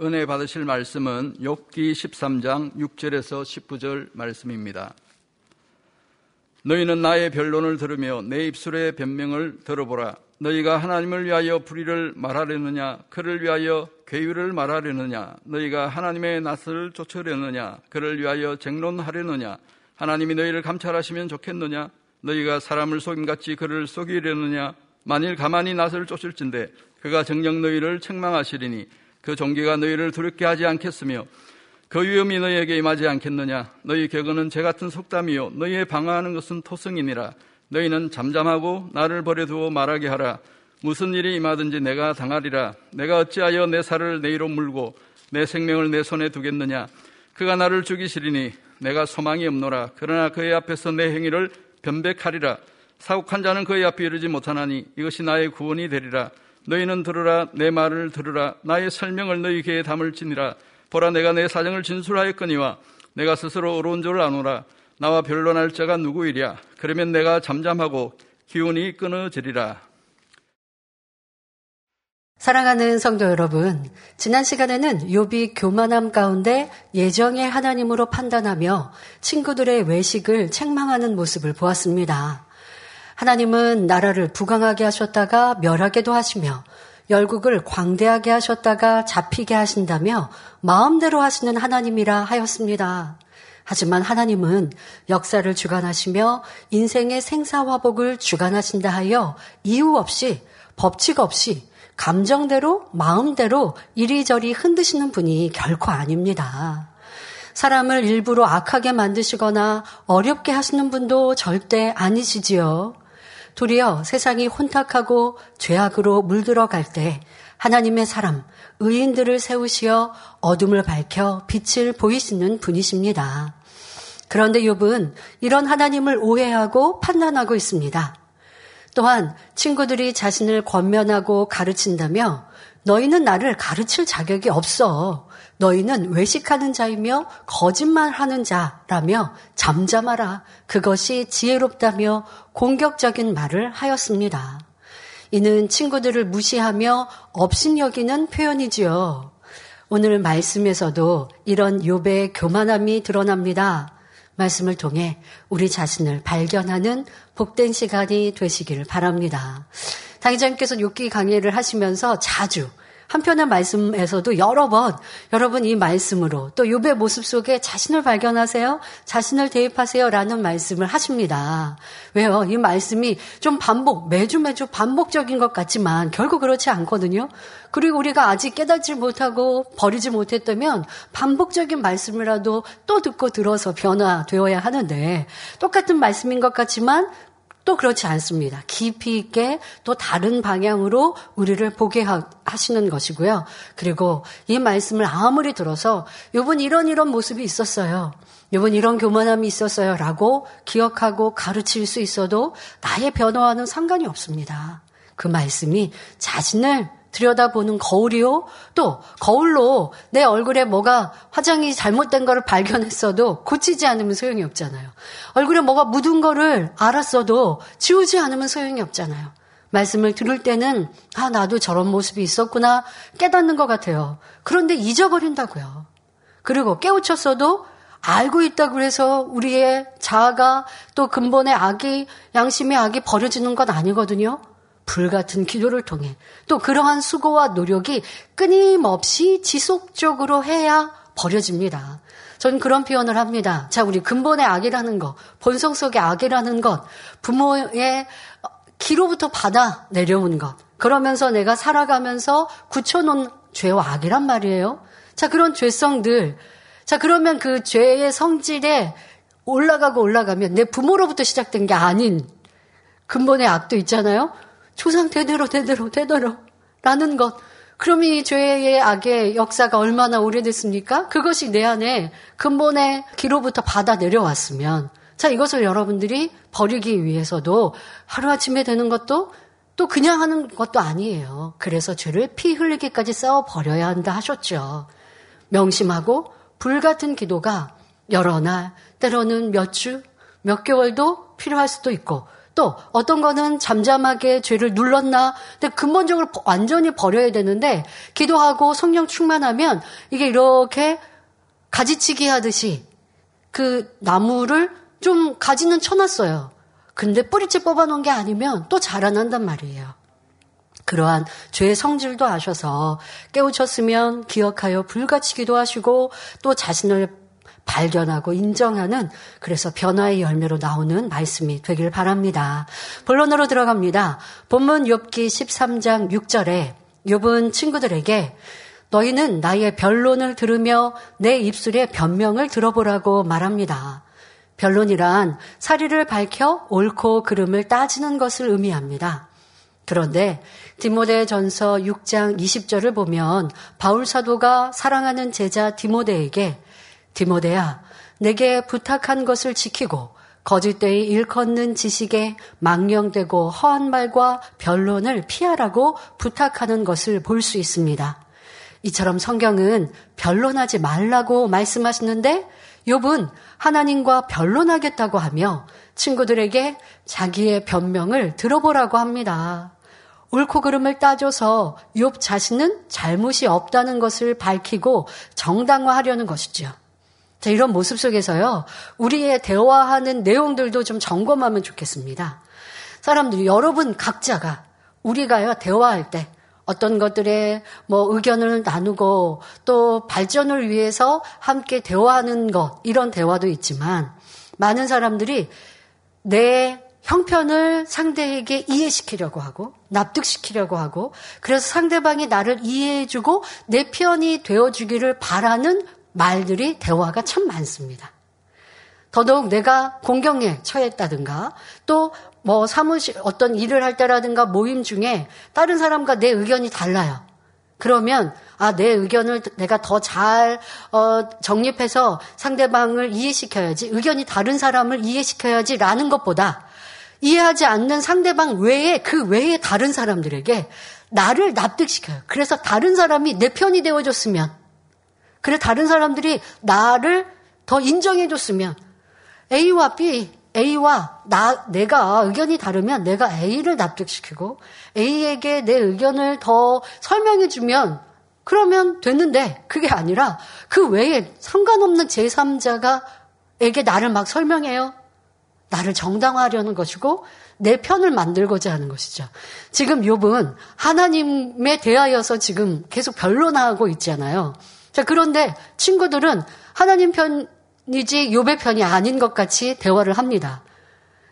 은혜 받으실 말씀은 욥기 13장 6절에서 19절 말씀입니다. 너희는 나의 변론을 들으며 내 입술의 변명을 들어보라. 너희가 하나님을 위하여 불의를 말하려느냐 그를 위하여 괴유를 말하려느냐 너희가 하나님의 낯을 쫓으려느냐 그를 위하여 쟁론하려느냐 하나님이 너희를 감찰하시면 좋겠느냐 너희가 사람을 속임같이 그를 속이려느냐 만일 가만히 낯을 쫓을진데 그가 정녕 너희를 책망하시리니 그 종기가 너희를 두렵게 하지 않겠으며 그 위험이 너희에게 임하지 않겠느냐? 너희 격언은 제 같은 속담이요. 너희의 방어하는 것은 토성이니라. 너희는 잠잠하고 나를 버려두어 말하게 하라. 무슨 일이 임하든지 내가 당하리라. 내가 어찌하여 내 살을 내이로 물고 내 생명을 내 손에 두겠느냐? 그가 나를 죽이시리니 내가 소망이 없노라. 그러나 그의 앞에서 내 행위를 변백하리라. 사국한 자는 그의 앞에 이르지 못하나니 이것이 나의 구원이 되리라 너희는 들으라 내 말을 들으라. 나의 설명을 너희 귀에 담을지니라. 보라 내가 내 사정을 진술하였거니와 내가 스스로 어려운 줄 아노라. 나와 변론할 자가 누구이랴? 그러면 내가 잠잠하고 기운이 끊어지리라. 사랑하는 성도 여러분, 지난 시간에는 욥이 교만함 가운데 예정의 하나님으로 판단하며 친구들의 외식을 책망하는 모습을 보았습니다. 하나님은 나라를 부강하게 하셨다가 멸하게도 하시며 열국을 광대하게 하셨다가 잡히게 하신다며 마음대로 하시는 하나님이라 하였습니다. 하지만 하나님은 역사를 주관하시며 인생의 생사화복을 주관하신다 하여 이유 없이 법칙 없이 감정대로 마음대로 이리저리 흔드시는 분이 결코 아닙니다. 사람을 일부러 악하게 만드시거나 어렵게 하시는 분도 절대 아니시지요. 도리어 세상이 혼탁하고 죄악으로 물들어 갈 때 하나님의 사람, 의인들을 세우시어 어둠을 밝혀 빛을 보이시는 분이십니다. 그런데 욥은 이런 하나님을 오해하고 판단하고 있습니다. 또한 친구들이 자신을 권면하고 가르친다며 너희는 나를 가르칠 자격이 없어. 너희는 외식하는 자이며 거짓말하는 자라며 잠잠하라. 그것이 지혜롭다며 공격적인 말을 하였습니다. 이는 친구들을 무시하며 업신여기는 표현이지요. 오늘 말씀에서도 이런 욥의 교만함이 드러납니다. 말씀을 통해 우리 자신을 발견하는 복된 시간이 되시기를 바랍니다. 당의자님께서 욕기 강의를 하시면서 자주 한편의 말씀에서도 여러 번 여러분 이 말씀으로 또 욥의 모습 속에 자신을 발견하세요. 자신을 대입하세요라는 말씀을 하십니다. 왜요? 이 말씀이 좀 반복 매주 매주 반복적인 것 같지만 결국 그렇지 않거든요. 그리고 우리가 아직 깨닫지 못하고 버리지 못했다면 반복적인 말씀이라도 또 듣고 들어서 변화되어야 하는데 똑같은 말씀인 것 같지만 또 그렇지 않습니다. 깊이 있게 또 다른 방향으로 우리를 보게 하시는 것이고요. 그리고 이 말씀을 아무리 들어서 요번 이런 이런 모습이 있었어요. 요번 이런 교만함이 있었어요. 라고 기억하고 가르칠 수 있어도 나의 변화와는 상관이 없습니다. 그 말씀이 자신을 들여다보는 거울이요. 또 거울로 내 얼굴에 뭐가 화장이 잘못된 거를 발견했어도 고치지 않으면 소용이 없잖아요. 얼굴에 뭐가 묻은 거를 알았어도 지우지 않으면 소용이 없잖아요. 말씀을 들을 때는 아 나도 저런 모습이 있었구나 깨닫는 것 같아요. 그런데 잊어버린다고요. 그리고 깨우쳤어도 알고 있다고 해서 우리의 자아가 또 근본의 악이 양심의 악이 버려지는 건 아니거든요. 불같은 기도를 통해 또 그러한 수고와 노력이 끊임없이 지속적으로 해야 버려집니다. 저는 그런 표현을 합니다. 자, 우리 근본의 악이라는 것, 본성 속의 악이라는 것, 부모의 기로부터 받아 내려온 것, 그러면서 내가 살아가면서 굳혀놓은 죄와 악이란 말이에요. 자, 그런 죄성들. 자, 그러면 그 죄의 성질에 올라가고 올라가면 내 부모로부터 시작된 게 아닌 근본의 악도 있잖아요. 조상 대대로 대대로 대대로 라는 것. 그럼 이 죄의 악의 역사가 얼마나 오래됐습니까? 그것이 내 안에 근본의 기로부터 받아 내려왔으면 자 이것을 여러분들이 버리기 위해서도 하루아침에 되는 것도 또 그냥 하는 것도 아니에요. 그래서 죄를 피 흘리기까지 싸워 버려야 한다 하셨죠. 명심하고 불같은 기도가 여러 날, 때로는 몇 주, 몇 개월도 필요할 수도 있고 또 어떤 거는 잠잠하게 죄를 눌렀나? 근데 근본적으로 완전히 버려야 되는데 기도하고 성령 충만하면 이게 이렇게 가지치기 하듯이 그 나무를 좀 가지는 쳐놨어요. 근데 뿌리째 뽑아놓은 게 아니면 또 자라난단 말이에요. 그러한 죄의 성질도 아셔서 깨우쳤으면 기억하여 불같이 기도하시고 또 자신을 발견하고 인정하는 그래서 변화의 열매로 나오는 말씀이 되길 바랍니다. 본론으로 들어갑니다. 본문 욥기 13장 6절에 욥은 친구들에게 너희는 나의 변론을 들으며 내 입술의 변명을 들어보라고 말합니다. 변론이란 사리를 밝혀 옳고 그름을 따지는 것을 의미합니다. 그런데 디모데 전서 6장 20절을 보면 바울 사도가 사랑하는 제자 디모데에게 디모데야, 내게 부탁한 것을 지키고 거짓되이 일컫는 지식에 망령되고 허한 말과 변론을 피하라고 부탁하는 것을 볼 수 있습니다. 이처럼 성경은 변론하지 말라고 말씀하시는데 욥은 하나님과 변론하겠다고 하며 친구들에게 자기의 변명을 들어보라고 합니다. 옳고 그름을 따져서 욥 자신은 잘못이 없다는 것을 밝히고 정당화하려는 것이죠. 자, 이런 모습 속에서요, 우리의 대화하는 내용들도 좀 점검하면 좋겠습니다. 사람들이, 여러분 각자가, 우리가요, 대화할 때, 어떤 것들에 뭐 의견을 나누고 또 발전을 위해서 함께 대화하는 것, 이런 대화도 있지만, 많은 사람들이 내 형편을 상대에게 이해시키려고 하고 납득시키려고 하고 그래서 상대방이 나를 이해해주고 내 편이 되어주기를 바라는 말들이 대화가 참 많습니다. 더더욱 내가 공경에 처했다든가 또 뭐 사무실 어떤 일을 할 때라든가 모임 중에 다른 사람과 내 의견이 달라요. 그러면 아, 내 의견을 내가 더잘 어, 정립해서 상대방을 이해시켜야지, 의견이 다른 사람을 이해시켜야지라는 것보다 이해하지 않는 상대방 외에 그 외에 다른 사람들에게 나를 납득시켜요. 그래서 다른 사람이 내 편이 되어줬으면 그래 다른 사람들이 나를 더 인정해 줬으면 A와 B, A와 나 내가 의견이 다르면 내가 A를 납득시키고 A에게 내 의견을 더 설명해 주면 그러면 됐는데 그게 아니라 그 외에 상관없는 제3자가 에게 나를 막 설명해요. 나를 정당화하려는 것이고 내 편을 만들고자 하는 것이죠. 지금 욥은 하나님에 대하여서 지금 계속 변론하고 있잖아요. 자, 그런데 친구들은 하나님 편이지 욥의 편이 아닌 것 같이 대화를 합니다.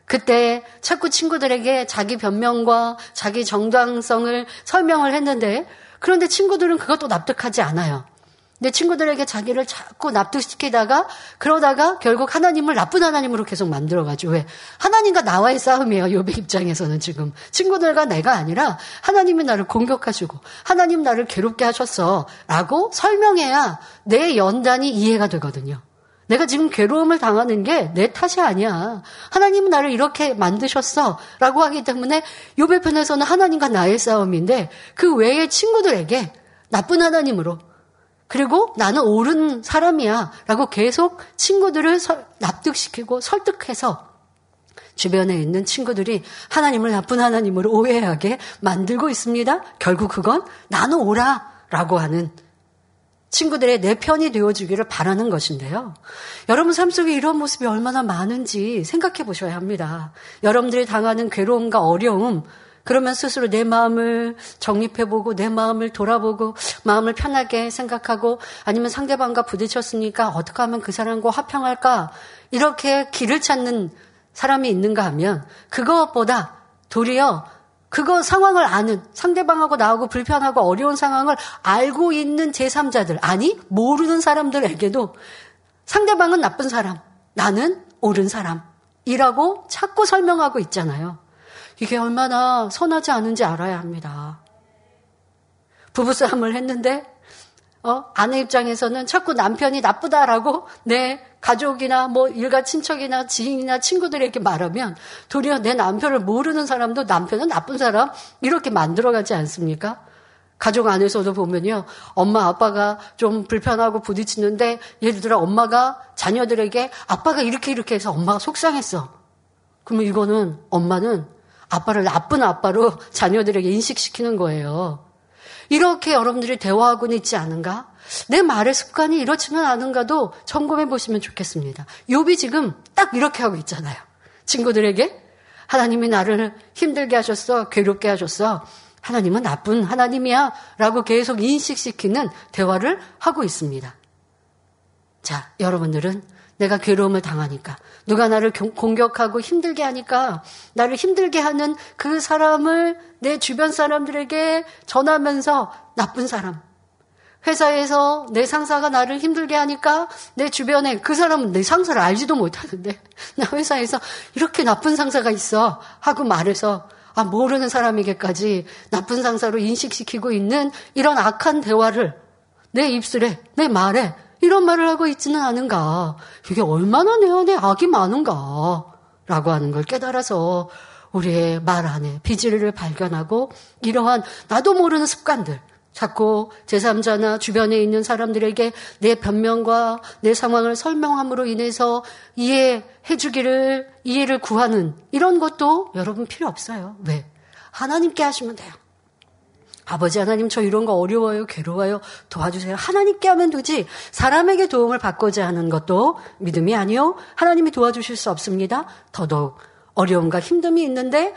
그때 자꾸 친구들에게 자기 변명과 자기 정당성을 설명을 했는데 그런데 친구들은 그것도 납득하지 않아요. 내 친구들에게 자기를 자꾸 납득시키다가 그러다가 결국 하나님을 나쁜 하나님으로 계속 만들어가지고 왜 하나님과 나와의 싸움이에요. 요배 입장에서는 지금 친구들과 내가 아니라 하나님이 나를 공격하시고 하나님 나를 괴롭게 하셨어라고 설명해야 내 연단이 이해가 되거든요. 내가 지금 괴로움을 당하는 게 내 탓이 아니야. 하나님은 나를 이렇게 만드셨어. 라고 하기 때문에 요배 편에서는 하나님과 나의 싸움인데 그 외의 친구들에게 나쁜 하나님으로 그리고 나는 옳은 사람이야. 라고 계속 친구들을 납득시키고 설득해서 주변에 있는 친구들이 하나님을 나쁜 하나님으로 오해하게 만들고 있습니다. 결국 그건 나는 옳아. 라고 하는 친구들의 내 편이 되어주기를 바라는 것인데요. 여러분 삶 속에 이런 모습이 얼마나 많은지 생각해 보셔야 합니다. 여러분들이 당하는 괴로움과 어려움, 그러면 스스로 내 마음을 정립해보고 내 마음을 돌아보고 마음을 편하게 생각하고 아니면 상대방과 부딪혔으니까 어떻게 하면 그 사람과 화평할까 이렇게 길을 찾는 사람이 있는가 하면 그것보다 도리어 그거 상황을 아는 상대방하고 나하고 불편하고 어려운 상황을 알고 있는 제3자들 아니 모르는 사람들에게도 상대방은 나쁜 사람 나는 옳은 사람이라고 자꾸 설명하고 있잖아요. 이게 얼마나 선하지 않은지 알아야 합니다. 부부싸움을 했는데 어, 아내 입장에서는 자꾸 남편이 나쁘다라고 내 가족이나 뭐 일가 친척이나 지인이나 친구들에게 말하면 도리어 내 남편을 모르는 사람도 남편은 나쁜 사람 이렇게 만들어가지 않습니까? 가족 안에서도 보면요. 엄마, 아빠가 좀 불편하고 부딪히는데 예를 들어 엄마가 자녀들에게 아빠가 이렇게 이렇게 해서 엄마가 속상했어. 그러면 이거는 엄마는 아빠를 나쁜 아빠로 자녀들에게 인식시키는 거예요. 이렇게 여러분들이 대화하고는 있지 않은가? 내 말의 습관이 이렇지는 않은가도 점검해 보시면 좋겠습니다. 욥이 지금 딱 이렇게 하고 있잖아요. 친구들에게 하나님이 나를 힘들게 하셨어, 괴롭게 하셨어. 하나님은 나쁜 하나님이야. 라고 계속 인식시키는 대화를 하고 있습니다. 자, 여러분들은 내가 괴로움을 당하니까, 누가 나를 공격하고 힘들게 하니까, 나를 힘들게 하는 그 사람을 내 주변 사람들에게 전하면서 나쁜 사람, 회사에서 내 상사가 나를 힘들게 하니까 내 주변에 그 사람은 내 상사를 알지도 못하는데 나 회사에서 이렇게 나쁜 상사가 있어 하고 말해서 아 모르는 사람에게까지 나쁜 상사로 인식시키고 있는 이런 악한 대화를 내 입술에 내 말에 이런 말을 하고 있지는 않은가 이게 얼마나 내 안에 악이 많은가 라고 하는 걸 깨달아서 우리의 말 안에 비질을 발견하고 이러한 나도 모르는 습관들 자꾸 제3자나 주변에 있는 사람들에게 내 변명과 내 상황을 설명함으로 인해서 이해해 주기를, 이해를 구하는 이런 것도 여러분 필요 없어요. 왜? 하나님께 하시면 돼요. 아버지 하나님 저 이런 거 어려워요, 괴로워요, 도와주세요. 하나님께 하면 되지. 사람에게 도움을 받고자 하는 것도 믿음이 아니요. 하나님이 도와주실 수 없습니다. 더더욱 어려움과 힘듦이 있는데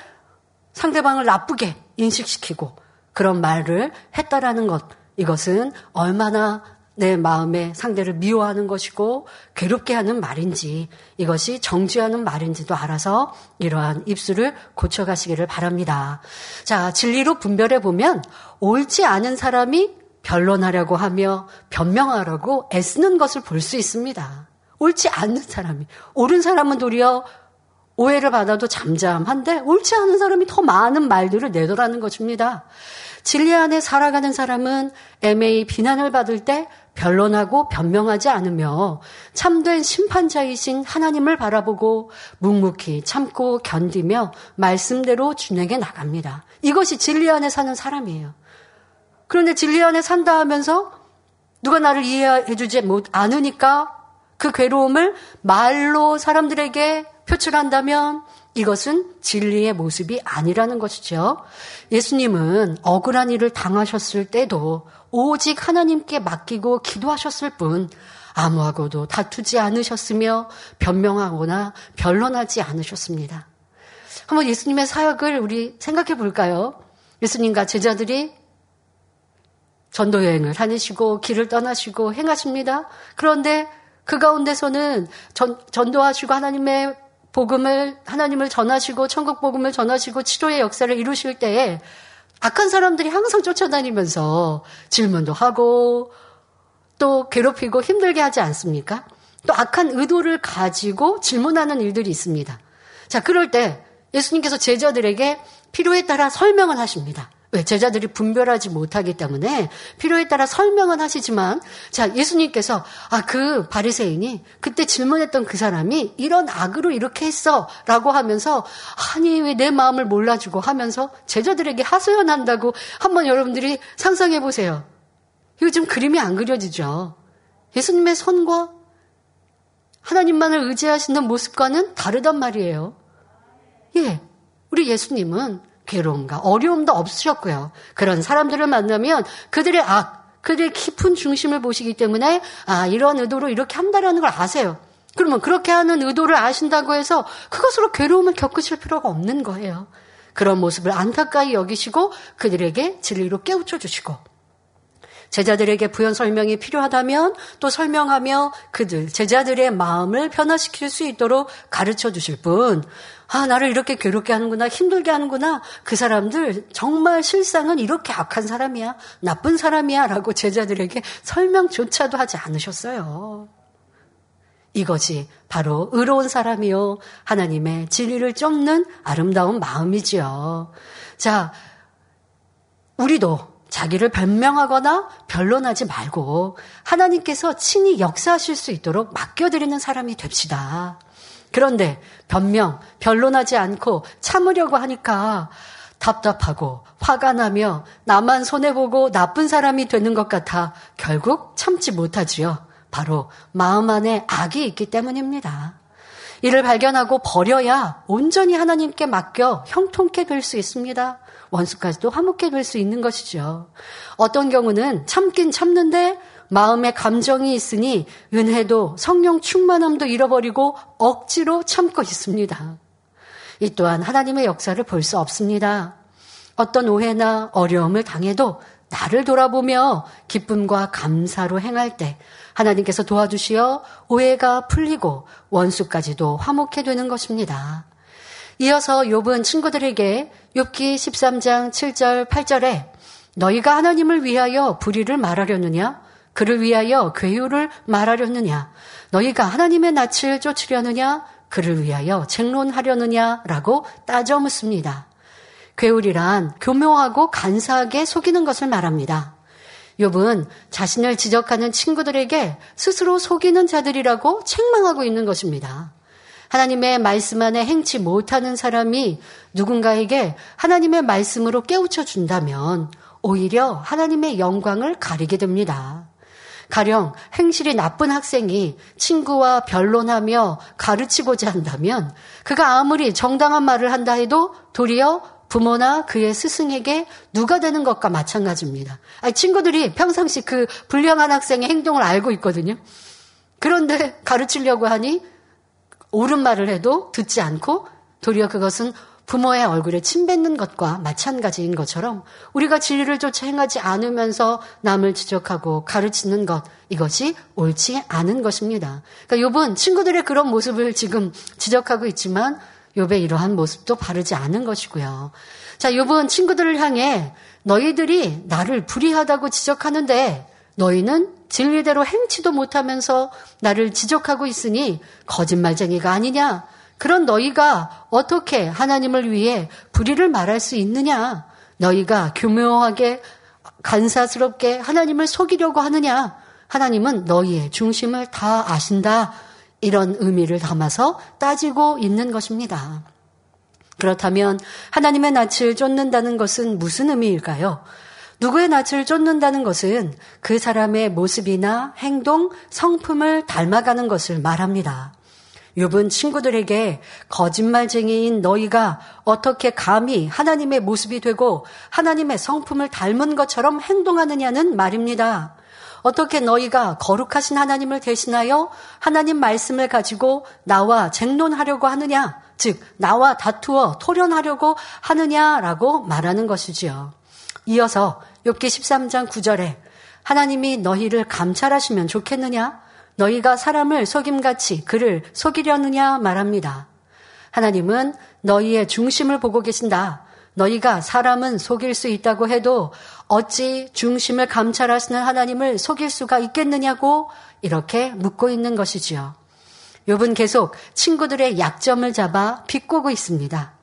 상대방을 나쁘게 인식시키고 그런 말을 했다라는 것. 이것은 얼마나 내 마음에 상대를 미워하는 것이고 괴롭게 하는 말인지 이것이 정죄하는 말인지도 알아서 이러한 입술을 고쳐가시기를 바랍니다. 자, 진리로 분별해 보면 옳지 않은 사람이 변론하려고 하며 변명하려고 애쓰는 것을 볼 수 있습니다. 옳지 않는 사람이 옳은 사람은 도리어 오해를 받아도 잠잠한데 옳지 않은 사람이 더 많은 말들을 내더라는 것입니다. 진리 안에 살아가는 사람은 애매히 비난을 받을 때 변론하고 변명하지 않으며 참된 심판자이신 하나님을 바라보고 묵묵히 참고 견디며 말씀대로 준행해 나갑니다. 이것이 진리 안에 사는 사람이에요. 그런데 진리 안에 산다 하면서 누가 나를 이해해 주지 못 않으니까 그 괴로움을 말로 사람들에게 표출한다면 이것은 진리의 모습이 아니라는 것이죠. 예수님은 억울한 일을 당하셨을 때도 오직 하나님께 맡기고 기도하셨을 뿐 아무하고도 다투지 않으셨으며 변명하거나 변론하지 않으셨습니다. 한번 예수님의 사역을 우리 생각해 볼까요? 예수님과 제자들이 전도 여행을 다니시고 길을 떠나시고 행하십니다. 그런데 그 가운데서는 전, 전도하시고 하나님의 복음을 하나님을 전하시고 천국 복음을 전하시고 치료의 역사를 이루실 때에 악한 사람들이 항상 쫓아다니면서 질문도 하고 또 괴롭히고 힘들게 하지 않습니까? 또 악한 의도를 가지고 질문하는 일들이 있습니다. 자, 그럴 때 예수님께서 제자들에게 필요에 따라 설명을 하십니다. 왜? 제자들이 분별하지 못하기 때문에 필요에 따라 설명은 하시지만 자 예수님께서 아 그 바리새인이 그때 질문했던 그 사람이 이런 악으로 이렇게 했어라고 하면서 아니 왜 내 마음을 몰라주고 하면서 제자들에게 하소연한다고 한번 여러분들이 상상해 보세요. 좀 그림이 안 그려지죠. 예수님의 선과 하나님만을 의지하시는 모습과는 다르단 말이에요. 예, 우리 예수님은 괴로움과 어려움도 없으셨고요. 그런 사람들을 만나면 그들의 악, 그들의 깊은 중심을 보시기 때문에 아, 이런 의도로 이렇게 한다라는 걸 아세요. 그러면 그렇게 하는 의도를 아신다고 해서 그것으로 괴로움을 겪으실 필요가 없는 거예요. 그런 모습을 안타까이 여기시고 그들에게 진리로 깨우쳐 주시고 제자들에게 부연 설명이 필요하다면 또 설명하며 그들 제자들의 마음을 변화시킬 수 있도록 가르쳐 주실 뿐 아, 나를 이렇게 괴롭게 하는구나, 힘들게 하는구나. 그 사람들 정말 실상은 이렇게 악한 사람이야, 나쁜 사람이야 라고 제자들에게 설명조차도 하지 않으셨어요. 이것이 바로 의로운 사람이요. 하나님의 진리를 쫓는 아름다운 마음이지요. 자, 우리도 자기를 변명하거나 변론하지 말고 하나님께서 친히 역사하실 수 있도록 맡겨드리는 사람이 됩시다. 그런데 변명, 변론하지 않고 참으려고 하니까 답답하고 화가 나며 나만 손해보고 나쁜 사람이 되는 것 같아 결국 참지 못하지요. 바로 마음 안에 악이 있기 때문입니다. 이를 발견하고 버려야 온전히 하나님께 맡겨 형통케 될 수 있습니다. 원수까지도 화목케 될수 있는 것이죠. 어떤 경우는 참긴 참는데 마음에 감정이 있으니 은혜도 성령 충만함도 잃어버리고 억지로 참고 있습니다. 이 또한 하나님의 역사를 볼 수 없습니다. 어떤 오해나 어려움을 당해도 나를 돌아보며 기쁨과 감사로 행할 때 하나님께서 도와주시어 오해가 풀리고 원수까지도 화목해 되는 것입니다. 이어서 욥은 친구들에게 욥기 13장 7절 8절에 너희가 하나님을 위하여 불의를 말하려느냐 그를 위하여 괴유를 말하려느냐 너희가 하나님의 낯을 쫓으려느냐 그를 위하여 쟁론하려느냐 라고 따져 묻습니다. 괴울이란 교묘하고 간사하게 속이는 것을 말합니다. 욥은 자신을 지적하는 친구들에게 스스로 속이는 자들이라고 책망하고 있는 것입니다. 하나님의 말씀 안에 행치 못하는 사람이 누군가에게 하나님의 말씀으로 깨우쳐 준다면 오히려 하나님의 영광을 가리게 됩니다. 가령 행실이 나쁜 학생이 친구와 변론하며 가르치고자 한다면 그가 아무리 정당한 말을 한다 해도 도리어 부모나 그의 스승에게 누가 되는 것과 마찬가지입니다. 아니, 친구들이 평상시 그 불량한 학생의 행동을 알고 있거든요. 그런데 가르치려고 하니 옳은 말을 해도 듣지 않고 도리어 그것은 부모의 얼굴에 침 뱉는 것과 마찬가지인 것처럼 우리가 진리를 쫓아 행하지 않으면서 남을 지적하고 가르치는 것 이것이 옳지 않은 것입니다. 그러니까 욥은 친구들의 그런 모습을 지금 지적하고 있지만 욥의 이러한 모습도 바르지 않은 것이고요. 자, 욥은 친구들을 향해 너희들이 나를 불의하다고 지적하는데 너희는 진리대로 행치도 못하면서 나를 지적하고 있으니 거짓말쟁이가 아니냐? 그런 너희가 어떻게 하나님을 위해 불의를 말할 수 있느냐? 너희가 교묘하게 간사스럽게 하나님을 속이려고 하느냐? 하나님은 너희의 중심을 다 아신다. 이런 의미를 담아서 따지고 있는 것입니다. 그렇다면 하나님의 낯을 쫓는다는 것은 무슨 의미일까요? 누구의 낯을 쫓는다는 것은 그 사람의 모습이나 행동, 성품을 닮아가는 것을 말합니다. 욥은 친구들에게 거짓말쟁이인 너희가 어떻게 감히 하나님의 모습이 되고 하나님의 성품을 닮은 것처럼 행동하느냐는 말입니다. 어떻게 너희가 거룩하신 하나님을 대신하여 하나님 말씀을 가지고 나와 쟁론하려고 하느냐? 즉, 나와 다투어 토련하려고 하느냐라고 말하는 것이지요. 이어서 욥기 13장 9절에 하나님이 너희를 감찰하시면 좋겠느냐? 너희가 사람을 속임같이 그를 속이려느냐 말합니다. 하나님은 너희의 중심을 보고 계신다. 너희가 사람은 속일 수 있다고 해도 어찌 중심을 감찰하시는 하나님을 속일 수가 있겠느냐고 이렇게 묻고 있는 것이지요. 욥은 계속 친구들의 약점을 잡아 비꼬고 있습니다.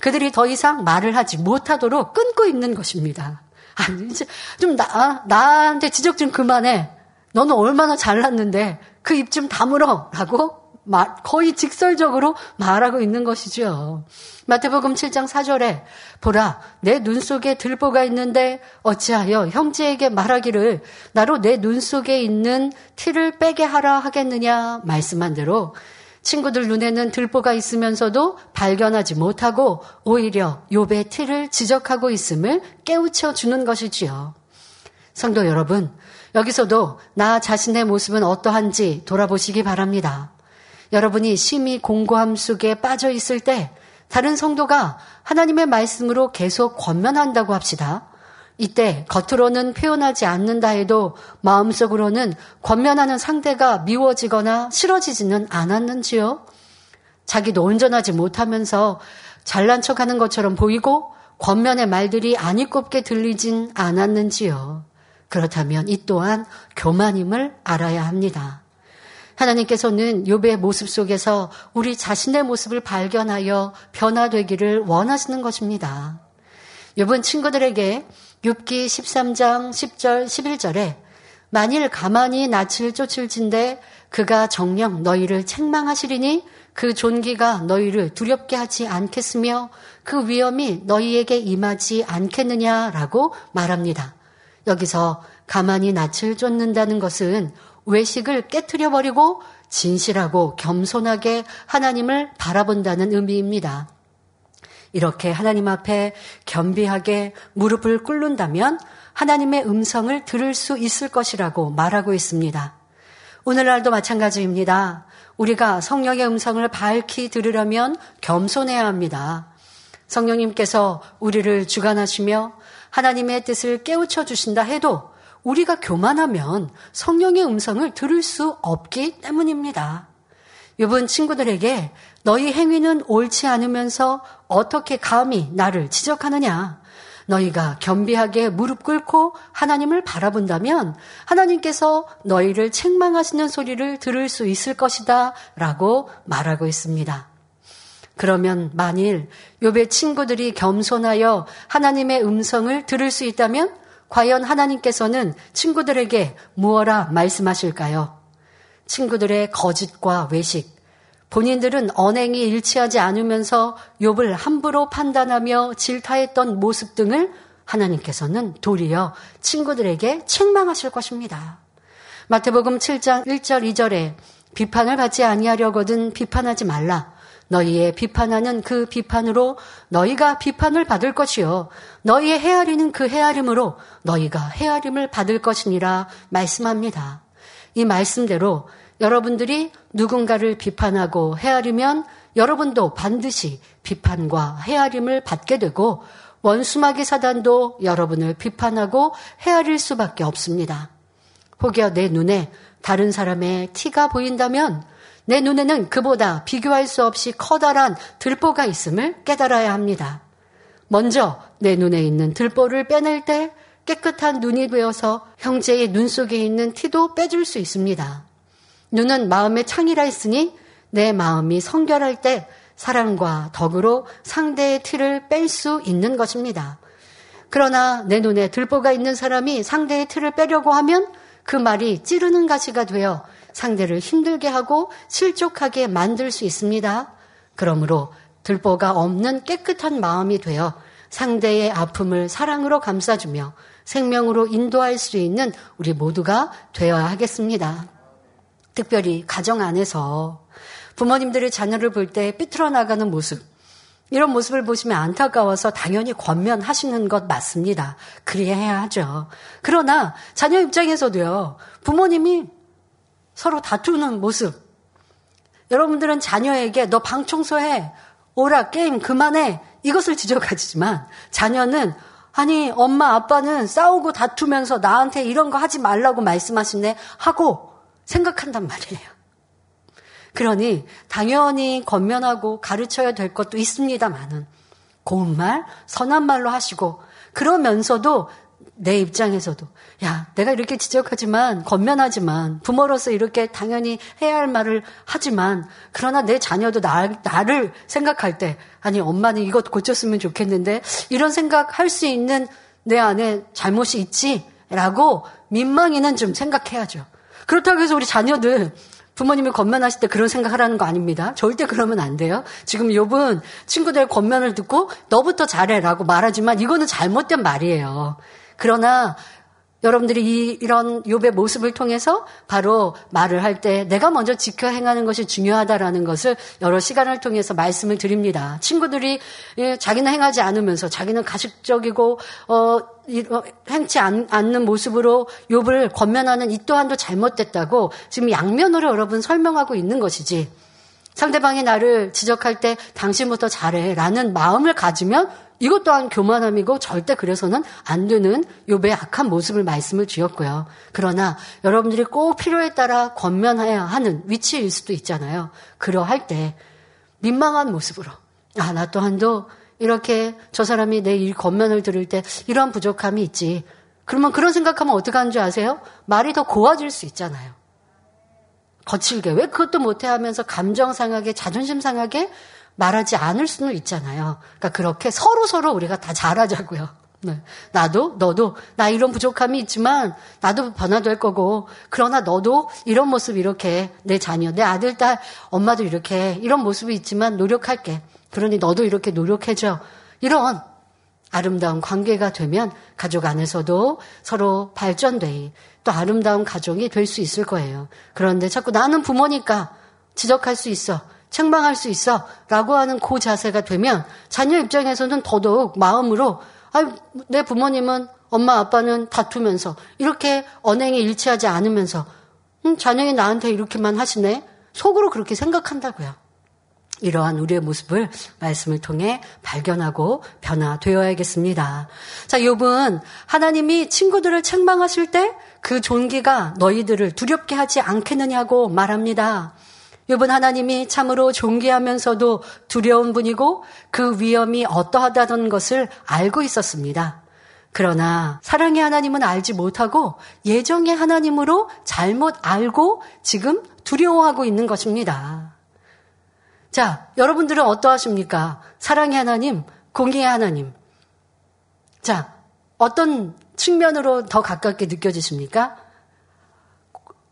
그들이 더 이상 말을 하지 못하도록 끊고 있는 것입니다. 아니, 이제 좀 나, 나한테 지적 좀 그만해. 너는 얼마나 잘났는데 그 입 좀 다물어. 라고 거의 직설적으로 말하고 있는 것이죠. 마태복음 7장 4절에 보라 내 눈 속에 들보가 있는데 어찌하여 형제에게 말하기를 나로 내 눈 속에 있는 티를 빼게 하라 하겠느냐 말씀한 대로 친구들 눈에는 들보가 있으면서도 발견하지 못하고 오히려 욥의 티를 지적하고 있음을 깨우쳐 주는 것이지요. 성도 여러분, 여기서도 나 자신의 모습은 어떠한지 돌아보시기 바랍니다. 여러분이 심히 공고함 속에 빠져 있을 때 다른 성도가 하나님의 말씀으로 계속 권면한다고 합시다. 이때 겉으로는 표현하지 않는다 해도 마음속으로는 권면하는 상대가 미워지거나 싫어지지는 않았는지요? 자기도 온전하지 못하면서 잘난 척 하는 것처럼 보이고 권면의 말들이 아니꼽게 들리진 않았는지요? 그렇다면 이 또한 교만임을 알아야 합니다. 하나님께서는 욥의 모습 속에서 우리 자신의 모습을 발견하여 변화되기를 원하시는 것입니다. 욥은 친구들에게 욥기 13장 10절 11절에 만일 가만히 낯을 쫓을진데 그가 정령 너희를 책망하시리니 그 존귀가 너희를 두렵게 하지 않겠으며 그 위험이 너희에게 임하지 않겠느냐라고 말합니다. 여기서 가만히 낯을 쫓는다는 것은 외식을 깨뜨려 버리고 진실하고 겸손하게 하나님을 바라본다는 의미입니다. 이렇게 하나님 앞에 겸비하게 무릎을 꿇는다면 하나님의 음성을 들을 수 있을 것이라고 말하고 있습니다. 오늘날도 마찬가지입니다. 우리가 성령의 음성을 밝히 들으려면 겸손해야 합니다. 성령님께서 우리를 주관하시며 하나님의 뜻을 깨우쳐 주신다 해도 우리가 교만하면 성령의 음성을 들을 수 없기 때문입니다. 요번 친구들에게 너희 행위는 옳지 않으면서 어떻게 감히 나를 지적하느냐? 너희가 겸비하게 무릎 꿇고 하나님을 바라본다면 하나님께서 너희를 책망하시는 소리를 들을 수 있을 것이다 라고 말하고 있습니다. 그러면 만일 요배 친구들이 겸손하여 하나님의 음성을 들을 수 있다면 과연 하나님께서는 친구들에게 무엇라 말씀하실까요? 친구들의 거짓과 외식, 본인들은 언행이 일치하지 않으면서 욥을 함부로 판단하며 질타했던 모습 등을 하나님께서는 도리어 친구들에게 책망하실 것입니다. 마태복음 7장 1절 2절에 비판을 받지 아니하려거든 비판하지 말라. 너희의 비판하는 그 비판으로 너희가 비판을 받을 것이요 너희의 헤아리는 그 헤아림으로 너희가 헤아림을 받을 것이니라 말씀합니다. 이 말씀대로 여러분들이 누군가를 비판하고 헤아리면 여러분도 반드시 비판과 헤아림을 받게 되고 원수마귀 사단도 여러분을 비판하고 헤아릴 수밖에 없습니다. 혹여 내 눈에 다른 사람의 티가 보인다면 내 눈에는 그보다 비교할 수 없이 커다란 들보가 있음을 깨달아야 합니다. 먼저 내 눈에 있는 들보를 빼낼 때 깨끗한 눈이 되어서 형제의 눈 속에 있는 티도 빼줄 수 있습니다. 눈은 마음의 창이라 했으니 내 마음이 성결할 때 사랑과 덕으로 상대의 티를 뺄 수 있는 것입니다. 그러나 내 눈에 들보가 있는 사람이 상대의 티를 빼려고 하면 그 말이 찌르는 가시가 되어 상대를 힘들게 하고 실족하게 만들 수 있습니다. 그러므로 들보가 없는 깨끗한 마음이 되어 상대의 아픔을 사랑으로 감싸주며 생명으로 인도할 수 있는 우리 모두가 되어야 하겠습니다. 특별히 가정 안에서 부모님들이 자녀를 볼 때 삐뚤어 나가는 모습, 이런 모습을 보시면 안타까워서 당연히 권면하시는 것 맞습니다. 그래야 하죠. 그러나 자녀 입장에서도요, 부모님이 서로 다투는 모습. 여러분들은 자녀에게 너 방 청소해. 오라, 게임 그만해. 이것을 지적하지만 자녀는 아니, 엄마, 아빠는 싸우고 다투면서 나한테 이런 거 하지 말라고 말씀하시네. 하고 생각한단 말이에요. 그러니 당연히 건면하고 가르쳐야 될 것도 있습니다만은 고운 말, 선한 말로 하시고 그러면서도 내 입장에서도 야 내가 이렇게 지적하지만 건면하지만 부모로서 이렇게 당연히 해야 할 말을 하지만 그러나 내 자녀도 나, 나를 생각할 때 아니 엄마는 이것 고쳤으면 좋겠는데 이런 생각할 수 있는 내 안에 잘못이 있지라고 민망이는 좀 생각해야죠. 그렇다고 해서 우리 자녀들 부모님이 건면하실 때 그런 생각하라는 거 아닙니다. 절대 그러면 안 돼요. 지금 요분 친구들 건면을 듣고 너부터 잘해라고 말하지만 이거는 잘못된 말이에요. 그러나 여러분들이 이, 이 런 욥의 모습을 통해서 바로 말을 할 때 내가 먼저 지켜 행하는 것이 중요하다라는 것을 여러 시간을 통해서 말씀을 드립니다. 친구들이 예, 자기는 행하지 않으면서 자기는 가식적이고 어, 어 행치 않, 는 모습으로 욥을 권면하는 이 또한도 잘못됐다고 지금 양면으로 여러분 설명하고 있는 것이지. 상대방이 나를 지적할 때 당신부터 잘해라는 마음을 가지면 이것 또한 교만함이고 절대 그래서는 안 되는 요배의 악한 모습을 말씀을 주었고요. 그러나 여러분들이 꼭 필요에 따라 권면해야 하는 위치일 수도 있잖아요. 그러할 때 민망한 모습으로 아, 나 또한도 이렇게 저 사람이 내 일 권면을 들을 때 이러한 부족함이 있지. 그러면 그런 생각하면 어떻게 하는 줄 아세요? 말이 더 고와질 수 있잖아요. 거칠게 왜 그것도 못해 하면서 감정 상하게 자존심 상하게 말하지 않을 수는 있잖아요. 그러니까 그렇게 서로 서로 우리가 다 잘하자고요. 네. 나도 너도 나 이런 부족함이 있지만 나도 변화될 거고 그러나 너도 이런 모습 이렇게 내 자녀 내 아들 딸 엄마도 이렇게 이런 모습이 있지만 노력할게. 그러니 너도 이렇게 노력해줘. 이런 아름다운 관계가 되면 가족 안에서도 서로 발전되이 또 아름다운 가정이 될 수 있을 거예요. 그런데 자꾸 나는 부모니까 지적할 수 있어. 책망할 수 있어. 라고 하는 그 자세가 되면 자녀 입장에서는 더더욱 마음으로 아, 내 부모님은 엄마 아빠는 다투면서 이렇게 언행에 일치하지 않으면서 음, 자녀이 나한테 이렇게만 하시네. 속으로 그렇게 생각한다고요. 이러한 우리의 모습을 말씀을 통해 발견하고 변화되어야겠습니다. 자, 욥은 하나님이 친구들을 책망하실 때 그 존귀가 너희들을 두렵게 하지 않겠느냐고 말합니다. 욥은 하나님이 참으로 존귀하면서도 두려운 분이고 그 위험이 어떠하다던 것을 알고 있었습니다. 그러나 사랑의 하나님은 알지 못하고 예정의 하나님으로 잘못 알고 지금 두려워하고 있는 것입니다. 자, 여러분들은 어떠하십니까? 사랑의 하나님, 공의의 하나님. 자, 어떤 측면으로 더 가깝게 느껴지십니까?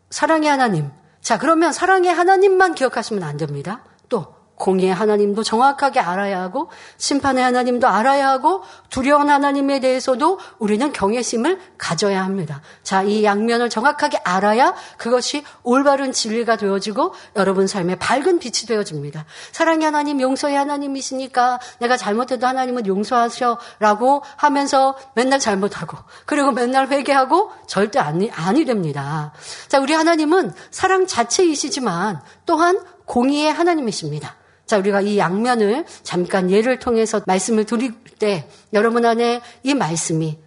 사랑의 하나님. 자, 그러면 사랑의 하나님만 기억하시면 안 됩니다. 또, 공의의 하나님도 정확하게 알아야 하고 심판의 하나님도 알아야 하고 두려운 하나님에 대해서도 우리는 경외심을 가져야 합니다. 자, 이 양면을 정확하게 알아야 그것이 올바른 진리가 되어지고 여러분 삶의 밝은 빛이 되어집니다. 사랑의 하나님, 용서의 하나님이시니까 내가 잘못해도 하나님은 용서하셔라고 하면서 맨날 잘못하고 그리고 맨날 회개하고 절대 아니, 아니 됩니다. 자, 우리 하나님은 사랑 자체이시지만 또한 공의의 하나님이십니다. 자, 우리가 이 양면을 잠깐 예를 통해서 말씀을 드릴 때 여러분 안에 이 말씀이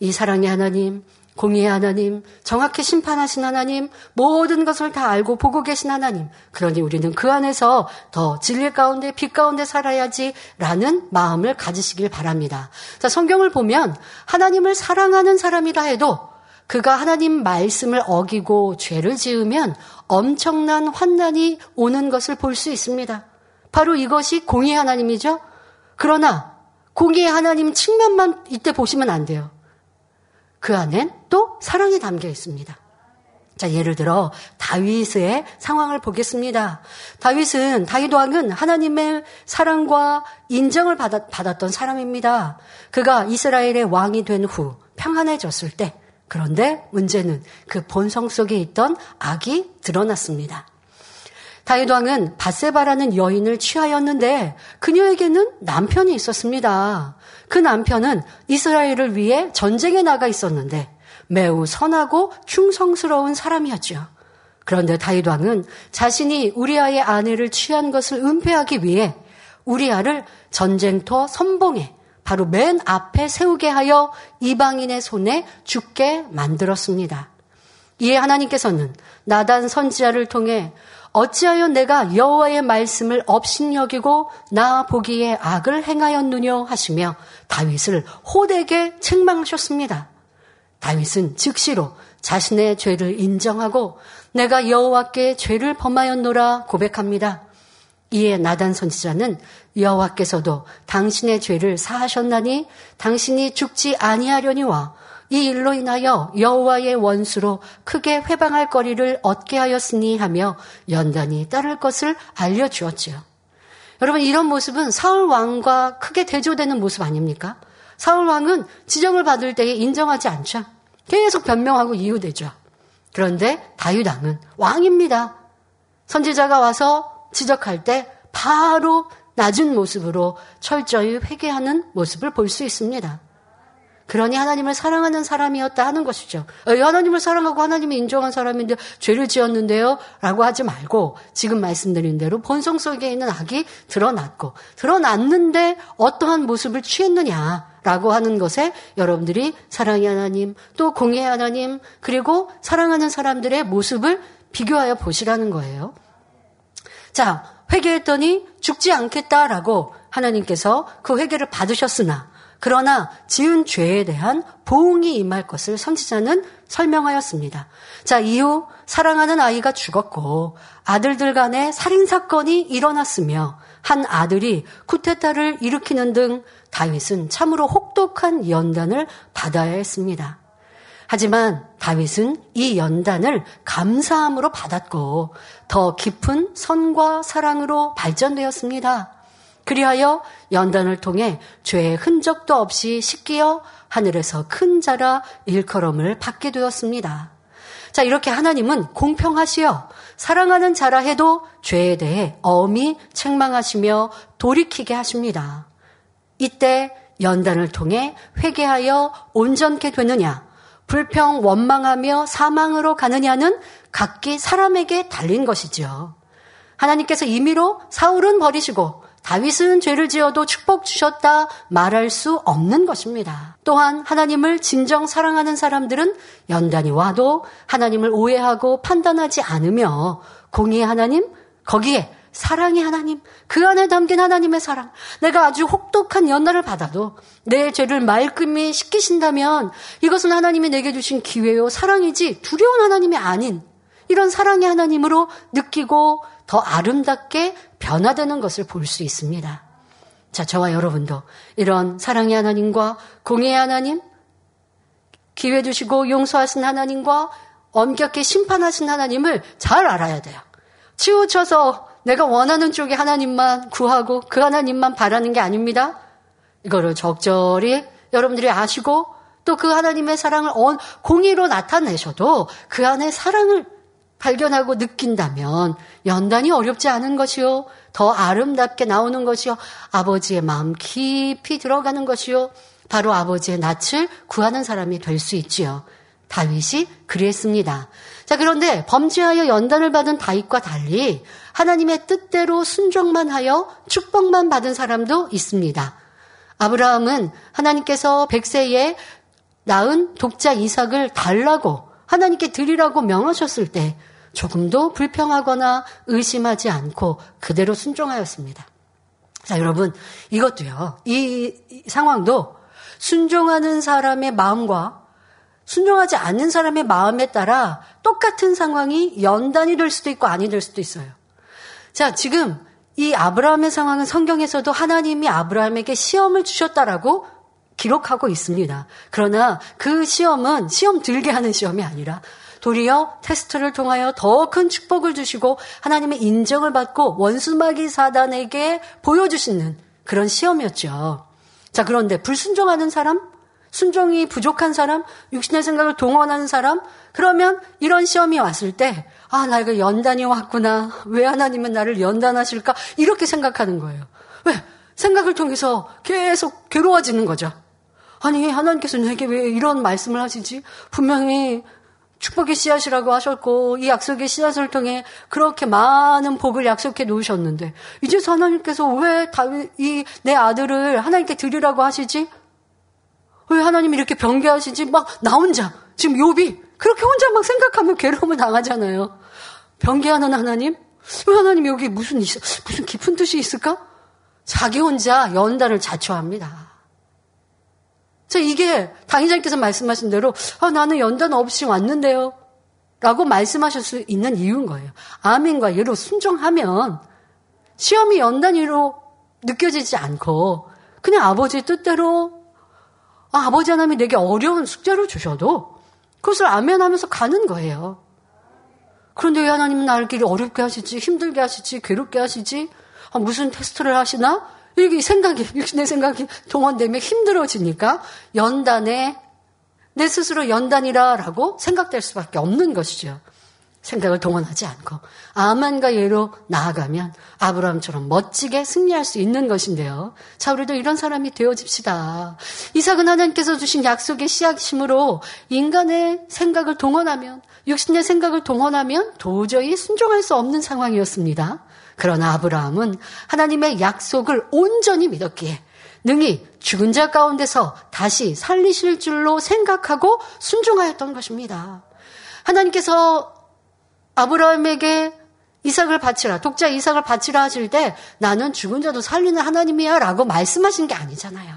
이 사랑의 하나님, 공의의 하나님, 정확히 심판하신 하나님, 모든 것을 다 알고 보고 계신 하나님. 그러니 우리는 그 안에서 더 진리 가운데, 빛 가운데 살아야지 라는 마음을 가지시길 바랍니다. 자, 성경을 보면 하나님을 사랑하는 사람이라 해도 그가 하나님 말씀을 어기고 죄를 지으면 엄청난 환난이 오는 것을 볼 수 있습니다. 바로 이것이 공의 하나님이죠. 그러나 공의의 하나님 측면만 이때 보시면 안 돼요. 그 안엔 또 사랑이 담겨 있습니다. 자, 예를 들어 다윗의 상황을 보겠습니다. 다윗은 다윗 왕은 하나님의 사랑과 인정을 받았, 받았던 사람입니다. 그가 이스라엘의 왕이 된 후 평안해졌을 때 그런데 문제는 그 본성 속에 있던 악이 드러났습니다. 다윗 왕은 바세바라는 여인을 취하였는데 그녀에게는 남편이 있었습니다. 그 남편은 이스라엘을 위해 전쟁에 나가 있었는데 매우 선하고 충성스러운 사람이었죠. 그런데 다윗 왕은 자신이 우리아의 아내를 취한 것을 은폐하기 위해 우리아를 전쟁터 선봉에 바로 맨 앞에 세우게 하여 이방인의 손에 죽게 만들었습니다. 이에 하나님께서는 나단 선지자를 통해 어찌하여 내가 여호와의 말씀을 업신여기고 나 보기에 악을 행하였느냐 하시며 다윗을 호되게 책망하셨습니다. 다윗은 즉시로 자신의 죄를 인정하고 내가 여호와께 죄를 범하였노라 고백합니다. 이에 나단 선지자는 여호와께서도 당신의 죄를 사하셨나니 당신이 죽지 아니하려니와 이 일로 인하여 여호와의 원수로 크게 회방할 거리를 얻게 하였으니 하며 연단이 따를 것을 알려주었지요. 여러분 이런 모습은 사울 왕과 크게 대조되는 모습 아닙니까? 사울 왕은 지정을 받을 때에 인정하지 않죠. 계속 변명하고 이유되죠. 그런데 다윗 왕은 왕입니다. 선지자가 와서 지적할 때 바로 낮은 모습으로 철저히 회개하는 모습을 볼 수 있습니다. 그러니 하나님을 사랑하는 사람이었다 하는 것이죠. 어, 하나님을 사랑하고 하나님을 인정한 사람인데 죄를 지었는데요? 라고 하지 말고 지금 말씀드린 대로 본성 속에 있는 악이 드러났고 드러났는데 어떠한 모습을 취했느냐 라고 하는 것에 여러분들이 사랑의 하나님 또 공의 하나님 그리고 사랑하는 사람들의 모습을 비교하여 보시라는 거예요. 자, 회개했더니 죽지 않겠다라고 하나님께서 그 회개를 받으셨으나 그러나 지은 죄에 대한 보응이 임할 것을 선지자는 설명하였습니다. 자, 이후 사랑하는 아이가 죽었고 아들들 간에 살인 사건이 일어났으며 한 아들이 쿠데타를 일으키는 등 다윗은 참으로 혹독한 연단을 받아야 했습니다. 하지만 다윗은 이 연단을 감사함으로 받았고 더 깊은 선과 사랑으로 발전되었습니다. 그리하여 연단을 통해 죄의 흔적도 없이 씻기어 하늘에서 큰 자라 일컬음을 받게 되었습니다. 자, 이렇게 하나님은 공평하시어 사랑하는 자라 해도 죄에 대해 엄히 책망하시며 돌이키게 하십니다. 이때 연단을 통해 회개하여 온전케 되느냐, 불평 원망하며 사망으로 가느냐는 각기 사람에게 달린 것이지요. 하나님께서 임의로 사울은 버리시고 다윗은 죄를 지어도 축복 주셨다 말할 수 없는 것입니다. 또한 하나님을 진정 사랑하는 사람들은 연단이 와도 하나님을 오해하고 판단하지 않으며 공의의 하나님, 거기에 사랑의 하나님, 그 안에 담긴 하나님의 사랑. 내가 아주 혹독한 연단을 받아도 내 죄를 말끔히 씻기신다면 이것은 하나님이 내게 주신 기회요, 사랑이지 두려운 하나님이 아닌 이런 사랑의 하나님으로 느끼고 더 아름답게 변화되는 것을 볼 수 있습니다. 자, 저와 여러분도 이런 사랑의 하나님과 공의의 하나님, 기회 주시고 용서하신 하나님과 엄격히 심판하신 하나님을 잘 알아야 돼요. 치우쳐서 내가 원하는 쪽에 하나님만 구하고 그 하나님만 바라는 게 아닙니다. 이거를 적절히 여러분들이 아시고 또 그 하나님의 사랑을 공의로 나타내셔도 그 안에 사랑을 발견하고 느낀다면 연단이 어렵지 않은 것이요. 더 아름답게 나오는 것이요. 아버지의 마음 깊이 들어가는 것이요. 바로 아버지의 낯을 구하는 사람이 될 수 있지요. 다윗이 그랬습니다. 자, 그런데 범죄하여 연단을 받은 다윗과 달리 하나님의 뜻대로 순종만 하여 축복만 받은 사람도 있습니다. 아브라함은 하나님께서 백세에 낳은 독자 이삭을 달라고 하나님께 드리라고 명하셨을 때 조금도 불평하거나 의심하지 않고 그대로 순종하였습니다. 자, 여러분, 이것도요, 이, 이 상황도 순종하는 사람의 마음과 순종하지 않는 사람의 마음에 따라 똑같은 상황이 연단이 될 수도 있고 아니 될 수도 있어요. 자, 지금 이 아브라함의 상황은 성경에서도 하나님이 아브라함에게 시험을 주셨다라고 기록하고 있습니다. 그러나 그 시험은 시험 들게 하는 시험이 아니라 도리어 테스트를 통하여 더 큰 축복을 주시고 하나님의 인정을 받고 원수마귀 사단에게 보여주시는 그런 시험이었죠. 자, 그런데 불순종하는 사람, 순종이 부족한 사람, 육신의 생각을 동원하는 사람, 그러면 이런 시험이 왔을 때, 아, 나 이거 연단이 왔구나. 왜 하나님은 나를 연단하실까? 이렇게 생각하는 거예요. 왜? 생각을 통해서 계속 괴로워지는 거죠. 아니, 하나님께서 내게 왜 이런 말씀을 하시지? 분명히 축복의 씨앗이라고 하셨고, 이 약속의 씨앗을 통해 그렇게 많은 복을 약속해 놓으셨는데, 이제 하나님께서 왜 이, 내 아들을 하나님께 드리라고 하시지? 왜 하나님이 이렇게 변개하시지? 막 나 혼자 지금 욥이 그렇게 혼자 막 생각하면 괴로움을 당하잖아요. 변개하는 하나님? 왜 하나님 여기 무슨 무슨 깊은 뜻이 있을까? 자기 혼자 연단을 자초합니다. 자, 이게 당의자님께서 말씀하신 대로 아, 나는 연단 없이 왔는데요. 라고 말씀하실 수 있는 이유인 거예요. 아멘과 예로 순종하면 시험이 연단위로 느껴지지 않고 그냥 아버지의 뜻대로 아, 버지 하나님이 내게 어려운 숙제를 주셔도 그것을 아멘하면서 가는 거예요. 그런데 왜 하나님은 나를 길이 어렵게 하시지, 힘들게 하시지, 괴롭게 하시지? 아, 무슨 테스트를 하시나? 이렇게 생각이, 육신의 생각이 동원되면 힘들어지니까 연단에 내 스스로 연단이라라고 생각될 수밖에 없는 것이죠. 생각을 동원하지 않고 아만과 예로 나아가면 아브라함처럼 멋지게 승리할 수 있는 것인데요. 자, 우리도 이런 사람이 되어집시다. 이삭은 하나님께서 주신 약속의 씨앗심으로 인간의 생각을 동원하면 육신의 생각을 동원하면 도저히 순종할 수 없는 상황이었습니다. 그러나 아브라함은 하나님의 약속을 온전히 믿었기에 능히 죽은 자 가운데서 다시 살리실 줄로 생각하고 순종하였던 것입니다. 하나님께서 아브라함에게 이삭을 바치라, 독자 이삭을 바치라 하실 때 나는 죽은 자도 살리는 하나님이야 라고 말씀하신 게 아니잖아요.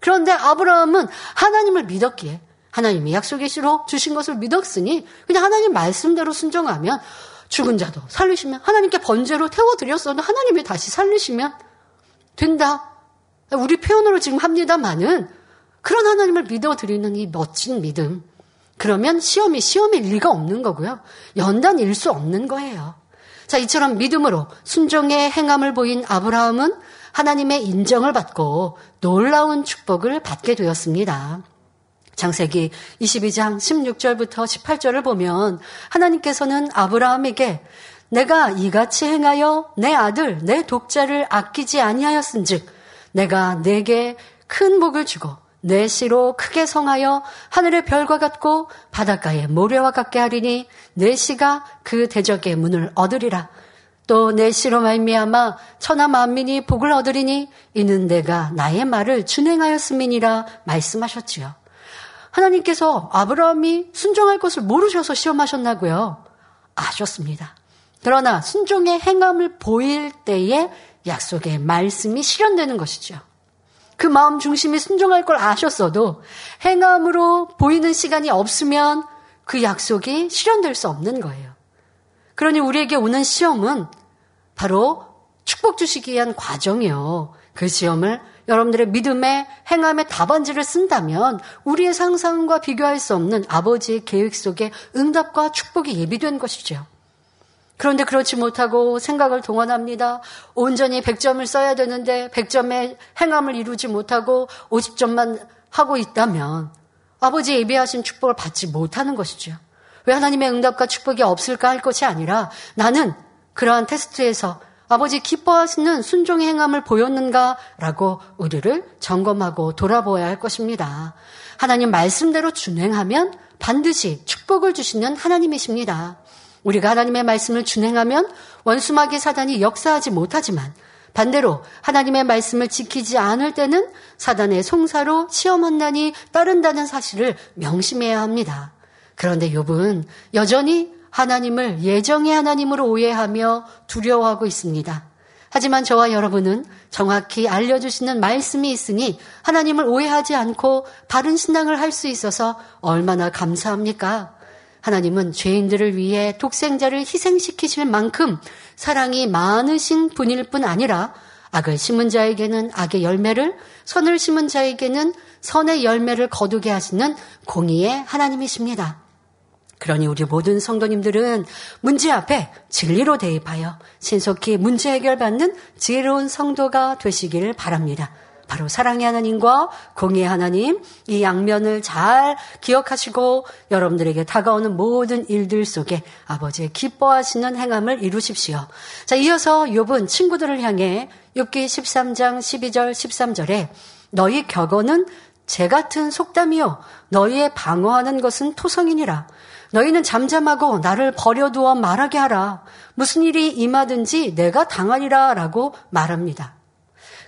그런데 아브라함은 하나님을 믿었기에 하나님이 약속의 시로 주신 것을 믿었으니 그냥 하나님 말씀대로 순종하면 죽은 자도 살리시면 하나님께 번제로 태워드렸어도 하나님이 다시 살리시면 된다. 우리 표현으로 지금 합니다만은 그런 하나님을 믿어드리는 이 멋진 믿음. 그러면 시험이 시험일 리가 없는 거고요. 연단일 수 없는 거예요. 자, 이처럼 믿음으로 순종의 행함을 보인 아브라함은 하나님의 인정을 받고 놀라운 축복을 받게 되었습니다. 장세기 22장 16절부터 18절을 보면 하나님께서는 아브라함에게 내가 이같이 행하여 내 아들 내 독자를 아끼지 아니하였은즉 내가 내게 큰 복을 주고 내 씨로 크게 성하여 하늘의 별과 같고 바닷가의 모래와 같게 하리니 내 씨가 그 대적의 문을 얻으리라. 또 내 씨로 말미암아 천하 만민이 복을 얻으리니 이는 내가 나의 말을 준행하였음이니라 말씀하셨지요. 하나님께서 아브라함이 순종할 것을 모르셔서 시험하셨나고요? 아셨습니다. 그러나 순종의 행함을 보일 때에 약속의 말씀이 실현되는 것이죠. 그 마음 중심이 순종할 걸 아셨어도 행함으로 보이는 시간이 없으면 그 약속이 실현될 수 없는 거예요. 그러니 우리에게 오는 시험은 바로 축복 주시기 위한 과정이요. 그 시험을 여러분들의 믿음의 행함의 답안지를 쓴다면 우리의 상상과 비교할 수 없는 아버지의 계획 속에 응답과 축복이 예비된 것이죠. 그런데 그렇지 못하고 생각을 동원합니다. 온전히 100점을 써야 되는데 100점의 행함을 이루지 못하고 50점만 하고 있다면 아버지 예비하신 축복을 받지 못하는 것이죠. 왜 하나님의 응답과 축복이 없을까 할 것이 아니라 나는 그러한 테스트에서 아버지 기뻐하시는 순종의 행함을 보였는가라고 우리를 점검하고 돌아보아야 할 것입니다. 하나님 말씀대로 준행하면 반드시 축복을 주시는 하나님이십니다. 우리가 하나님의 말씀을 준행하면 원수마귀 사단이 역사하지 못하지만 반대로 하나님의 말씀을 지키지 않을 때는 사단의 송사로 시험한난이 따른다는 사실을 명심해야 합니다. 그런데 욥은 여전히 하나님을 예정의 하나님으로 오해하며 두려워하고 있습니다. 하지만 저와 여러분은 정확히 알려주시는 말씀이 있으니 하나님을 오해하지 않고 바른 신앙을 할 수 있어서 얼마나 감사합니까? 하나님은 죄인들을 위해 독생자를 희생시키실 만큼 사랑이 많으신 분일 뿐 아니라 악을 심은 자에게는 악의 열매를, 선을 심은 자에게는 선의 열매를 거두게 하시는 공의의 하나님이십니다. 그러니 우리 모든 성도님들은 문제 앞에 진리로 대입하여 신속히 문제 해결받는 지혜로운 성도가 되시기를 바랍니다. 바로 사랑의 하나님과 공의의 하나님 이 양면을 잘 기억하시고 여러분들에게 다가오는 모든 일들 속에 아버지의 기뻐하시는 행함을 이루십시오. 자, 이어서 욥은 친구들을 향해 욥기 13장 12절 13절에 너희 격언은 재 같은 속담이요 너희의 방어하는 것은 토성이니라. 너희는 잠잠하고 나를 버려두어 말하게 하라. 무슨 일이 임하든지 내가 당하리라 라고 말합니다.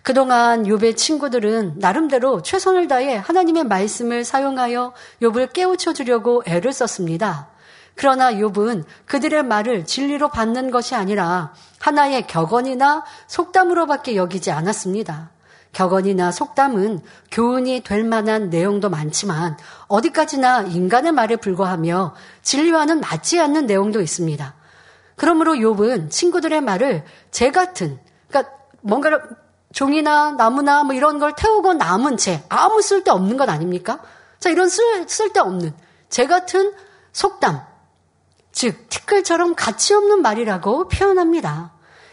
그동안 욥의 친구들은 나름대로 최선을 다해 하나님의 말씀을 사용하여 욥을 깨우쳐 주려고 애를 썼습니다. 그러나 욥은 그들의 말을 진리로 받는 것이 아니라 하나의 격언이나 속담으로밖에 여기지 않았습니다. 격언이나 속담은 교훈이 될 만한 내용도 많지만 어디까지나 인간의 말에 불과하며 진리와는 맞지 않는 내용도 있습니다. 그러므로 욥은 친구들의 말을 재 같은 그러니까 뭔가를 종이나 나무나 뭐 이런 걸 태우고 남은 채 아무 쓸데 없는 것 아닙니까? 자, 이런 쓸, 쓸데 없는 재 같은 속담, 즉 티끌처럼 가치 없는 말이라고 표현합니다.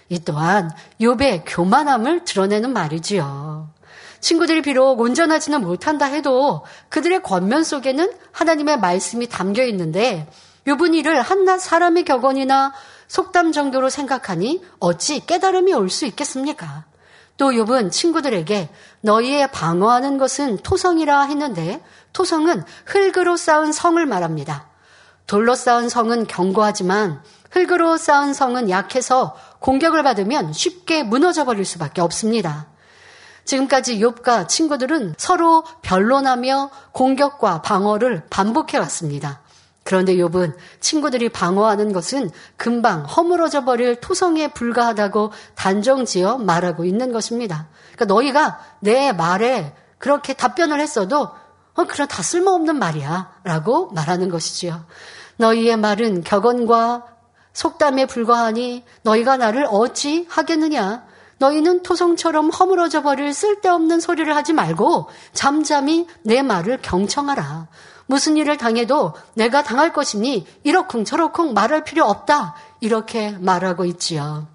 이 또한 욥의 교만함을 드러내는 말이지요. 친구들이 비록 온전하지는 못한다 해도 그들의 권면 속에는 하나님의 말씀이 담겨 있는데 욥은 이를 한낱 사람의 격언이나 속담 정도로 생각하니 어찌 깨달음이 올 수 있겠습니까? 또 욥은 친구들에게 너희의 방어하는 것은 토성이라 했는데 토성은 흙으로 쌓은 성을 말합니다. 돌로 쌓은 성은 견고하지만 흙으로 쌓은 성은 약해서 공격을 받으면 쉽게 무너져 버릴 수밖에 없습니다. 지금까지 욥과 친구들은 서로 변론하며 공격과 방어를 반복해 왔습니다. 그런데 욥은 친구들이 방어하는 것은 금방 허물어져 버릴 토성에 불과하다고 단정지어 말하고 있는 것입니다. 그러니까 너희가 내 말에 그렇게 답변을 했어도 어, 그래 다 쓸모없는 말이야 라고 말하는 것이지요. 너희의 말은 격언과 속담에 불과하니 너희가 나를 어찌 하겠느냐? 너희는 토성처럼 허물어져 버릴 쓸데없는 소리를 하지 말고 잠잠히 내 말을 경청하라. 무슨 일을 당해도 내가 당할 것이니 이러쿵 저러쿵 말할 필요 없다. 이렇게 말하고 있지요.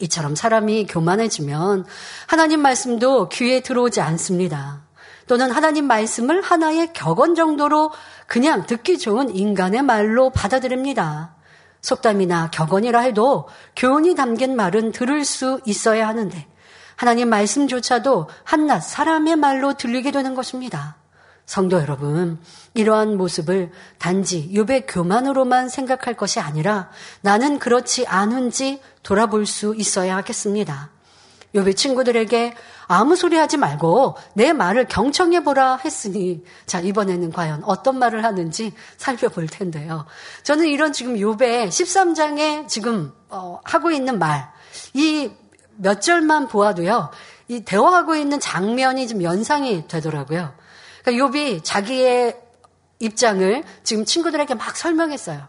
이처럼 사람이 교만해지면 하나님 말씀도 귀에 들어오지 않습니다. 또는 하나님 말씀을 하나의 격언 정도로 그냥 듣기 좋은 인간의 말로 받아들입니다. 속담이나 격언이라 해도 교훈이 담긴 말은 들을 수 있어야 하는데 하나님 말씀조차도 한낱 사람의 말로 들리게 되는 것입니다. 성도 여러분, 이러한 모습을 단지 욥의 교만으로만 생각할 것이 아니라 나는 그렇지 않은지 돌아볼 수 있어야 하겠습니다. 욥의 친구들에게 아무 소리 하지 말고 내 말을 경청해 보라 했으니 자 이번에는 과연 어떤 말을 하는지 살펴볼 텐데요. 저는 이런 지금 욥의 13장에 지금 어, 하고 있는 말 이 몇 절만 보아도요. 이 대화하고 있는 장면이 좀 연상이 되더라고요. 그러니까 욥이 자기의 입장을 지금 친구들에게 막 설명했어요.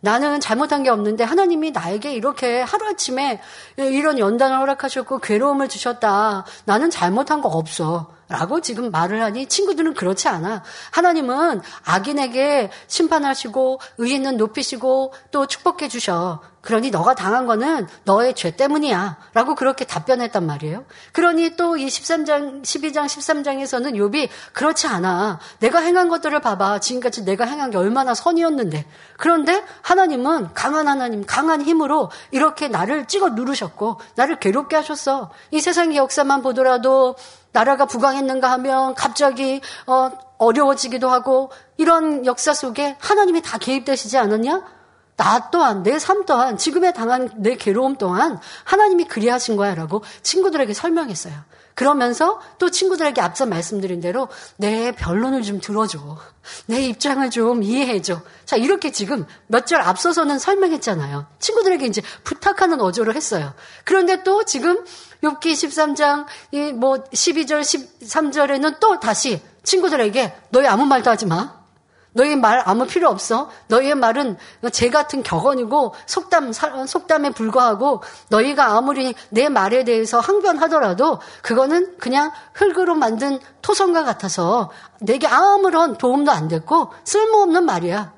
나는 잘못한 게 없는데 하나님이 나에게 이렇게 하루아침에 이런 연단을 허락하셨고 괴로움을 주셨다. 나는 잘못한 거 없어. 라고 지금 말을 하니 친구들은 그렇지 않아. 하나님은 악인에게 심판하시고 의인은 높이시고 또 축복해 주셔. 그러니 너가 당한 거는 너의 죄 때문이야. 라고 그렇게 답변했단 말이에요. 그러니 또 이 13장, 12장, 13장에서는 욥이 그렇지 않아. 내가 행한 것들을 봐봐. 지금까지 내가 행한 게 얼마나 선이었는데. 그런데 하나님은 강한 하나님, 강한 힘으로 이렇게 나를 찍어 누르셨고, 나를 괴롭게 하셨어. 이 세상의 역사만 보더라도 나라가 부강했는가 하면 갑자기 어, 어려워지기도 하고 이런 역사 속에 하나님이 다 개입되시지 않았냐? 나 또한 내 삶 또한 지금에 당한 내 괴로움 또한 하나님이 그리하신 거야라고 친구들에게 설명했어요. 그러면서 또 친구들에게 앞서 말씀드린 대로 내 변론을 좀 들어줘. 내 입장을 좀 이해해줘. 자, 이렇게 지금 몇 절 앞서서는 설명했잖아요. 친구들에게 이제 부탁하는 어조를 했어요. 그런데 또 지금 욥기 13장 뭐 12절 13절에는 또 다시 친구들에게 너희 아무 말도 하지 마. 너희 말 아무 필요 없어. 너희의 말은 제 같은 격언이고 속담 속담에 불과하고 너희가 아무리 내 말에 대해서 항변하더라도 그거는 그냥 흙으로 만든 토성과 같아서 내게 아무런 도움도 안 됐고 쓸모없는 말이야.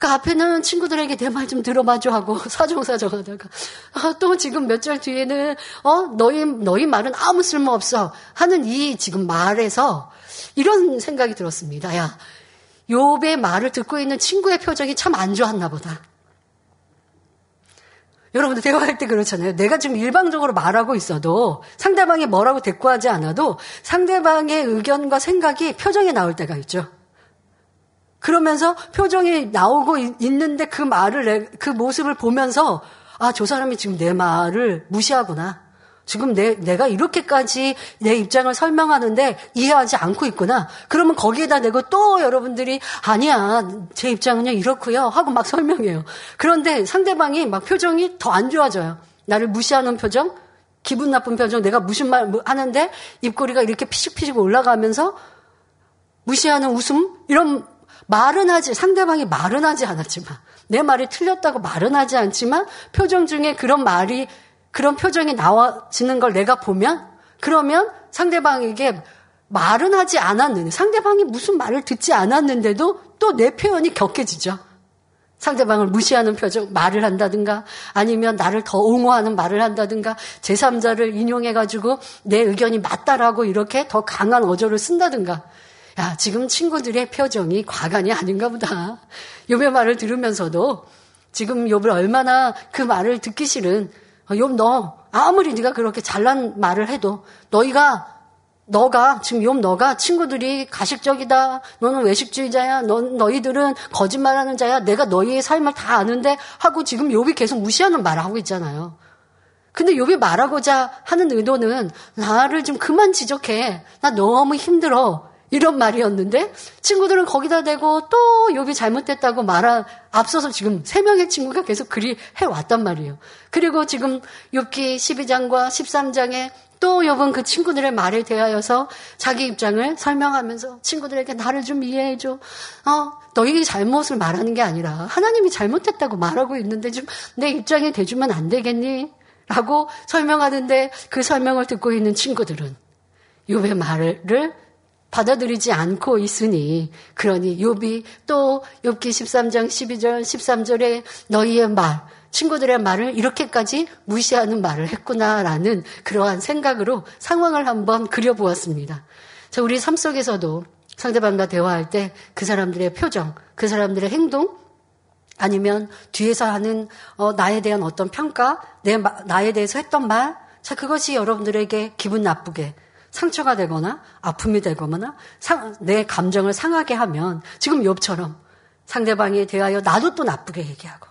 그 앞에는 친구들에게 내 말 좀 들어봐줘 하고 사정사정 하다가 아, 또 지금 몇 절 뒤에는 어 너희 너희 말은 아무 쓸모 없어 하는 이 지금 말에서 이런 생각이 들었습니다. 야 욥의 말을 듣고 있는 친구의 표정이 참 안 좋았나 보다. 여러분들 대화할 때 그렇잖아요. 내가 지금 일방적으로 말하고 있어도 상대방이 뭐라고 대꾸하지 않아도 상대방의 의견과 생각이 표정에 나올 때가 있죠. 그러면서 표정이 나오고 있는데 그 말을, 그 모습을 보면서 아, 저 사람이 지금 내 말을 무시하구나. 지금 내, 내가 이렇게까지 내 입장을 설명하는데 이해하지 않고 있구나. 그러면 거기에다 내고 또 여러분들이 아니야. 제 입장은요, 이렇고요. 하고 막 설명해요. 그런데 상대방이 막 표정이 더 안 좋아져요. 나를 무시하는 표정, 기분 나쁜 표정, 내가 무슨 말뭐 하는데 입꼬리가 이렇게 피식피식 올라가면서 무시하는 웃음? 이런 말은 하지, 상대방이 말은 하지 않았지만, 내 말이 틀렸다고 말은 하지 않지만, 표정 중에 그런 말이 그런 표정이 나와지는 걸 내가 보면 그러면 상대방에게 말은 하지 않았는데 상대방이 무슨 말을 듣지 않았는데도 또 내 표현이 격해지죠. 상대방을 무시하는 표정, 말을 한다든가 아니면 나를 더 옹호하는 말을 한다든가 제3자를 인용해가지고 내 의견이 맞다라고 이렇게 더 강한 어조를 쓴다든가 야, 지금 친구들의 표정이 과간이 아닌가 보다. 요의 말을 들으면서도 지금 욥을 얼마나 그 말을 듣기 싫은 욥 너 아무리 네가 그렇게 잘난 말을 해도 너희가 너가 지금 욥 너가 친구들이 가식적이다. 너는 외식주의자야. 너 너희들은 거짓말하는 자야. 내가 너희의 삶을 다 아는데 하고 지금 욥이 계속 무시하는 말을 하고 있잖아요. 근데 욥이 말하고자 하는 의도는 나를 좀 그만 지적해. 나 너무 힘들어. 이런 말이었는데 친구들은 거기다 대고 또 욥이 잘못됐다고 말한 앞서서 지금 세 명의 친구가 계속 그리 해 왔단 말이에요. 그리고 지금 욥기 12장과 13장에 또 욥은 그 친구들의 말에 대하여서 자기 입장을 설명하면서 친구들에게 나를 좀 이해해 줘. 어, 너희 잘못을 말하는 게 아니라 하나님이 잘못했다고 말하고 있는데 좀 내 입장에 대주면 안 되겠니? 라고 설명하는데 그 설명을 듣고 있는 친구들은 욥의 말을 받아들이지 않고 있으니 그러니 욥이 또 욥기 13장 12절 13절에 너희의 말 친구들의 말을 이렇게까지 무시하는 말을 했구나라는 그러한 생각으로 상황을 한번 그려보았습니다. 자, 우리 삶 속에서도 상대방과 대화할 때 그 사람들의 표정, 그 사람들의 행동, 아니면 뒤에서 하는 어, 나에 대한 어떤 평가, 내 나에 대해서 했던 말, 자 그것이 여러분들에게 기분 나쁘게 상처가 되거나 아픔이 되거나 상, 내 감정을 상하게 하면 지금 욥처럼 상대방에 대하여 나도 또 나쁘게 얘기하고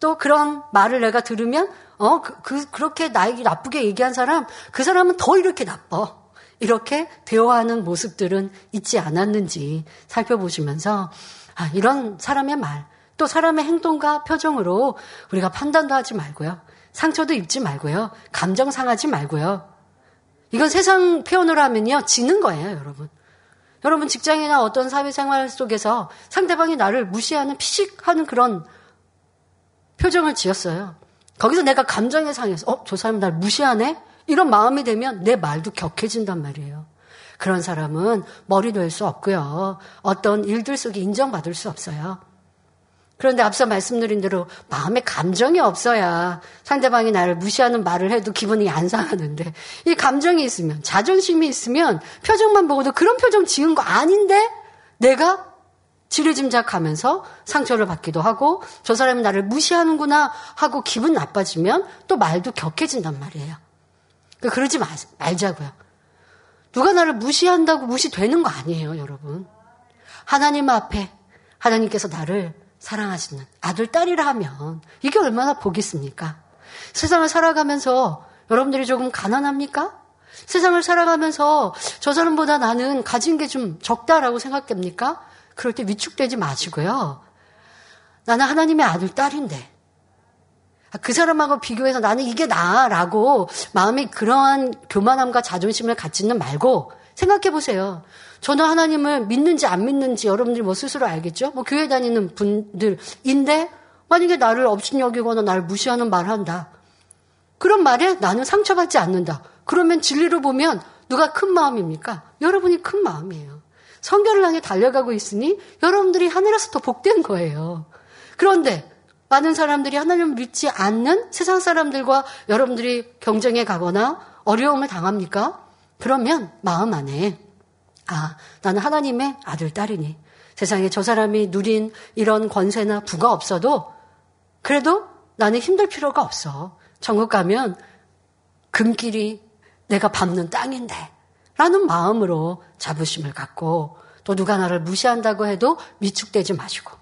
또 그런 말을 내가 들으면 어 그, 그 그 렇게 나에게 나쁘게 얘기한 사람 그 사람은 더 이렇게 나빠 이렇게 대화하는 모습들은 있지 않았는지 살펴보시면서 아, 이런 사람의 말, 또 사람의 행동과 표정으로 우리가 판단도 하지 말고요. 상처도 입지 말고요. 감정 상하지 말고요. 이건 세상 표현으로 하면요. 지는 거예요, 여러분. 여러분 직장이나 어떤 사회생활 속에서 상대방이 나를 무시하는 피식하는 그런 표정을 지었어요. 거기서 내가 감정에 상해서 어, 저 사람 날 무시하네? 이런 마음이 되면 내 말도 격해진단 말이에요. 그런 사람은 머리 될수 없고요. 어떤 일들 속에 인정받을 수 없어요. 그런데 앞서 말씀드린 대로 마음에 감정이 없어야 상대방이 나를 무시하는 말을 해도 기분이 안 상하는데 이 감정이 있으면 자존심이 있으면 표정만 보고도 그런 표정 지은 거 아닌데 내가 지레짐작하면서 상처를 받기도 하고 저 사람이 나를 무시하는구나 하고 기분 나빠지면 또 말도 격해진단 말이에요. 그러니까 그러지 마, 말자고요. 누가 나를 무시한다고 무시되는 거 아니에요, 여러분. 하나님 앞에 하나님께서 나를 사랑하시는 아들, 딸이라 하면 이게 얼마나 복이 있습니까? 세상을 살아가면서 여러분들이 조금 가난합니까? 세상을 살아가면서 저 사람보다 나는 가진 게 좀 적다라고 생각됩니까? 그럴 때 위축되지 마시고요. 나는 하나님의 아들, 딸인데. 그 사람하고 비교해서 나는 이게 나라고 마음에 그러한 교만함과 자존심을 갖지는 말고 생각해 보세요. 저는 하나님을 믿는지 안 믿는지 여러분들이 뭐 스스로 알겠죠? 뭐 교회 다니는 분들인데 만약에 나를 업신 여기거나 나를 무시하는 말 한다. 그런 말에 나는 상처받지 않는다. 그러면 진리로 보면 누가 큰 마음입니까? 여러분이 큰 마음이에요. 성결을 향해 달려가고 있으니 여러분들이 하늘에서 더 복된 거예요. 그런데 많은 사람들이 하나님을 믿지 않는 세상 사람들과 여러분들이 경쟁에 가거나 어려움을 당합니까? 그러면 마음 안에 아, 나는 하나님의 아들, 딸이니. 세상에 저 사람이 누린 이런 권세나 부가 없어도 그래도 나는 힘들 필요가 없어. 천국 가면 금길이 내가 밟는 땅인데. 라는 마음으로 자부심을 갖고 또 누가 나를 무시한다고 해도 위축되지 마시고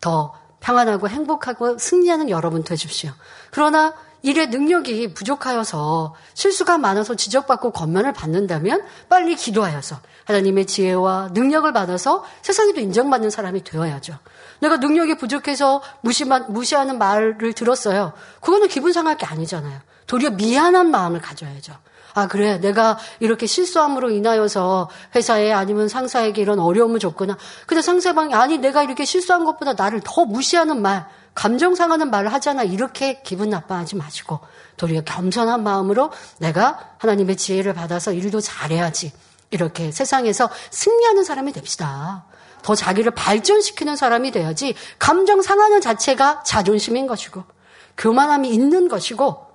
더 평안하고 행복하고 승리하는 여러분 되십시오. 그러나 일의 능력이 부족하여서 실수가 많아서 지적받고 권면을 받는다면 빨리 기도하여서 하나님의 지혜와 능력을 받아서 세상에도 인정받는 사람이 되어야죠. 내가 능력이 부족해서 무시만, 무시하는 말을 들었어요. 그거는 기분 상할 게 아니잖아요. 도리어 미안한 마음을 가져야죠. 아, 그래. 내가 이렇게 실수함으로 인하여서 회사에 아니면 상사에게 이런 어려움을 줬구나. 근데 상대방이 아니, 내가 이렇게 실수한 것보다 나를 더 무시하는 말, 감정 상하는 말을 하잖아. 이렇게 기분 나빠하지 마시고 도리어 겸손한 마음으로 내가 하나님의 지혜를 받아서 일도 잘해야지. 이렇게 세상에서 승리하는 사람이 됩시다. 더 자기를 발전시키는 사람이 돼야지 감정 상하는 자체가 자존심인 것이고 교만함이 있는 것이고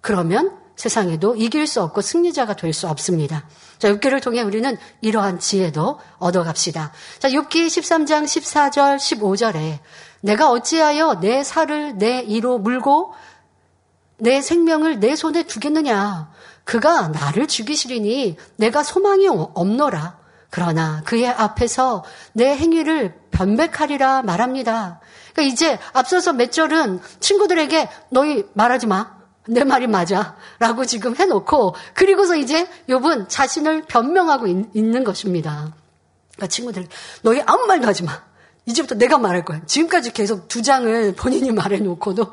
그러면 세상에도 이길 수 없고 승리자가 될 수 없습니다. 자, 6기를 통해 우리는 이러한 지혜도 얻어갑시다. 자, 6기 13장 14절 15절에 내가 어찌하여 내 살을 내 이로 물고 내 생명을 내 손에 두겠느냐. 그가 나를 죽이시리니 내가 소망이 없노라. 그러나 그의 앞에서 내 행위를 변백하리라 말합니다. 그러니까 이제 앞서서 몇 절은 친구들에게 너희 말하지 마. 내 말이 맞아. 라고 지금 해놓고, 그리고서 이제 욥은 자신을 변명하고 있, 는 것입니다. 그러니까 친구들, 너희 아무 말도 하지 마. 이제부터 내가 말할 거야. 지금까지 계속 두 장을 본인이 말해놓고도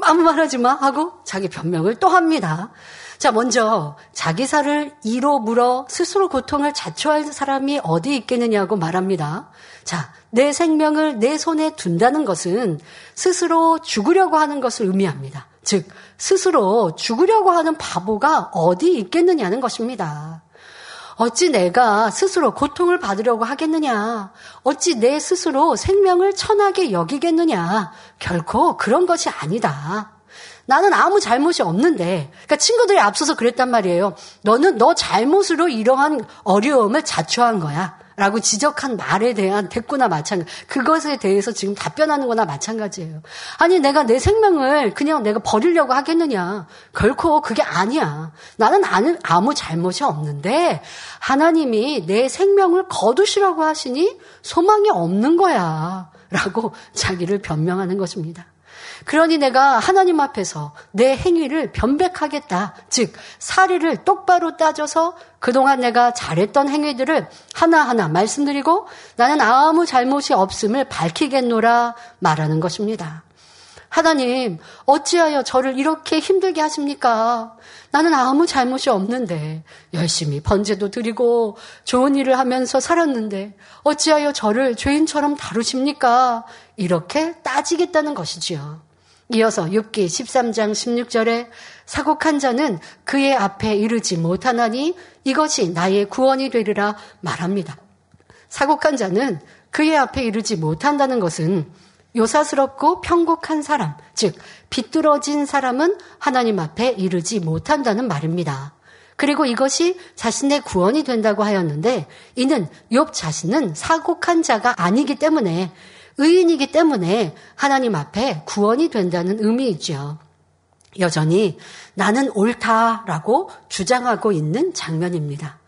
아무 말 하지 마 하고 자기 변명을 또 합니다. 자, 먼저 자기 살을 이로 물어 스스로 고통을 자초할 사람이 어디 있겠느냐고 말합니다. 자, 내 생명을 내 손에 둔다는 것은 스스로 죽으려고 하는 것을 의미합니다. 즉, 스스로 죽으려고 하는 바보가 어디 있겠느냐는 것입니다. 어찌 내가 스스로 고통을 받으려고 하겠느냐? 어찌 내 스스로 생명을 천하게 여기겠느냐? 결코 그런 것이 아니다. 나는 아무 잘못이 없는데, 그러니까 친구들이 앞서서 그랬단 말이에요. 너는 너 잘못으로 이러한 어려움을 자초한 거야. 라고 지적한 말에 대한 대꾸나 마찬가지. 그것에 대해서 지금 답변하는 거나 마찬가지예요. 아니, 내가 내 생명을 그냥 내가 버리려고 하겠느냐. 결코 그게 아니야. 나는 아무 잘못이 없는데, 하나님이 내 생명을 거두시라고 하시니 소망이 없는 거야. 라고 자기를 변명하는 것입니다. 그러니 내가 하나님 앞에서 내 행위를 변백하겠다. 즉, 사리를 똑바로 따져서 그동안 내가 잘했던 행위들을 하나하나 말씀드리고 나는 아무 잘못이 없음을 밝히겠노라 말하는 것입니다. 하나님, 어찌하여 저를 이렇게 힘들게 하십니까? 나는 아무 잘못이 없는데, 열심히 번제도 드리고, 좋은 일을 하면서 살았는데, 어찌하여 저를 죄인처럼 다루십니까? 이렇게 따지겠다는 것이지요. 이어서 6기 13장 16절에 사곡한 자는 그의 앞에 이르지 못하나니 이것이 나의 구원이 되리라 말합니다. 사곡한 자는 그의 앞에 이르지 못한다는 것은 요사스럽고 평곡한 사람, 즉 비뚤어진 사람은 하나님 앞에 이르지 못한다는 말입니다. 그리고 이것이 자신의 구원이 된다고 하였는데 이는 욥 자신은 사곡한 자가 아니기 때문에 의인이기 때문에 하나님 앞에 구원이 된다는 의미이죠. 여전히 나는 옳다라고 주장하고 있는 장면입니다.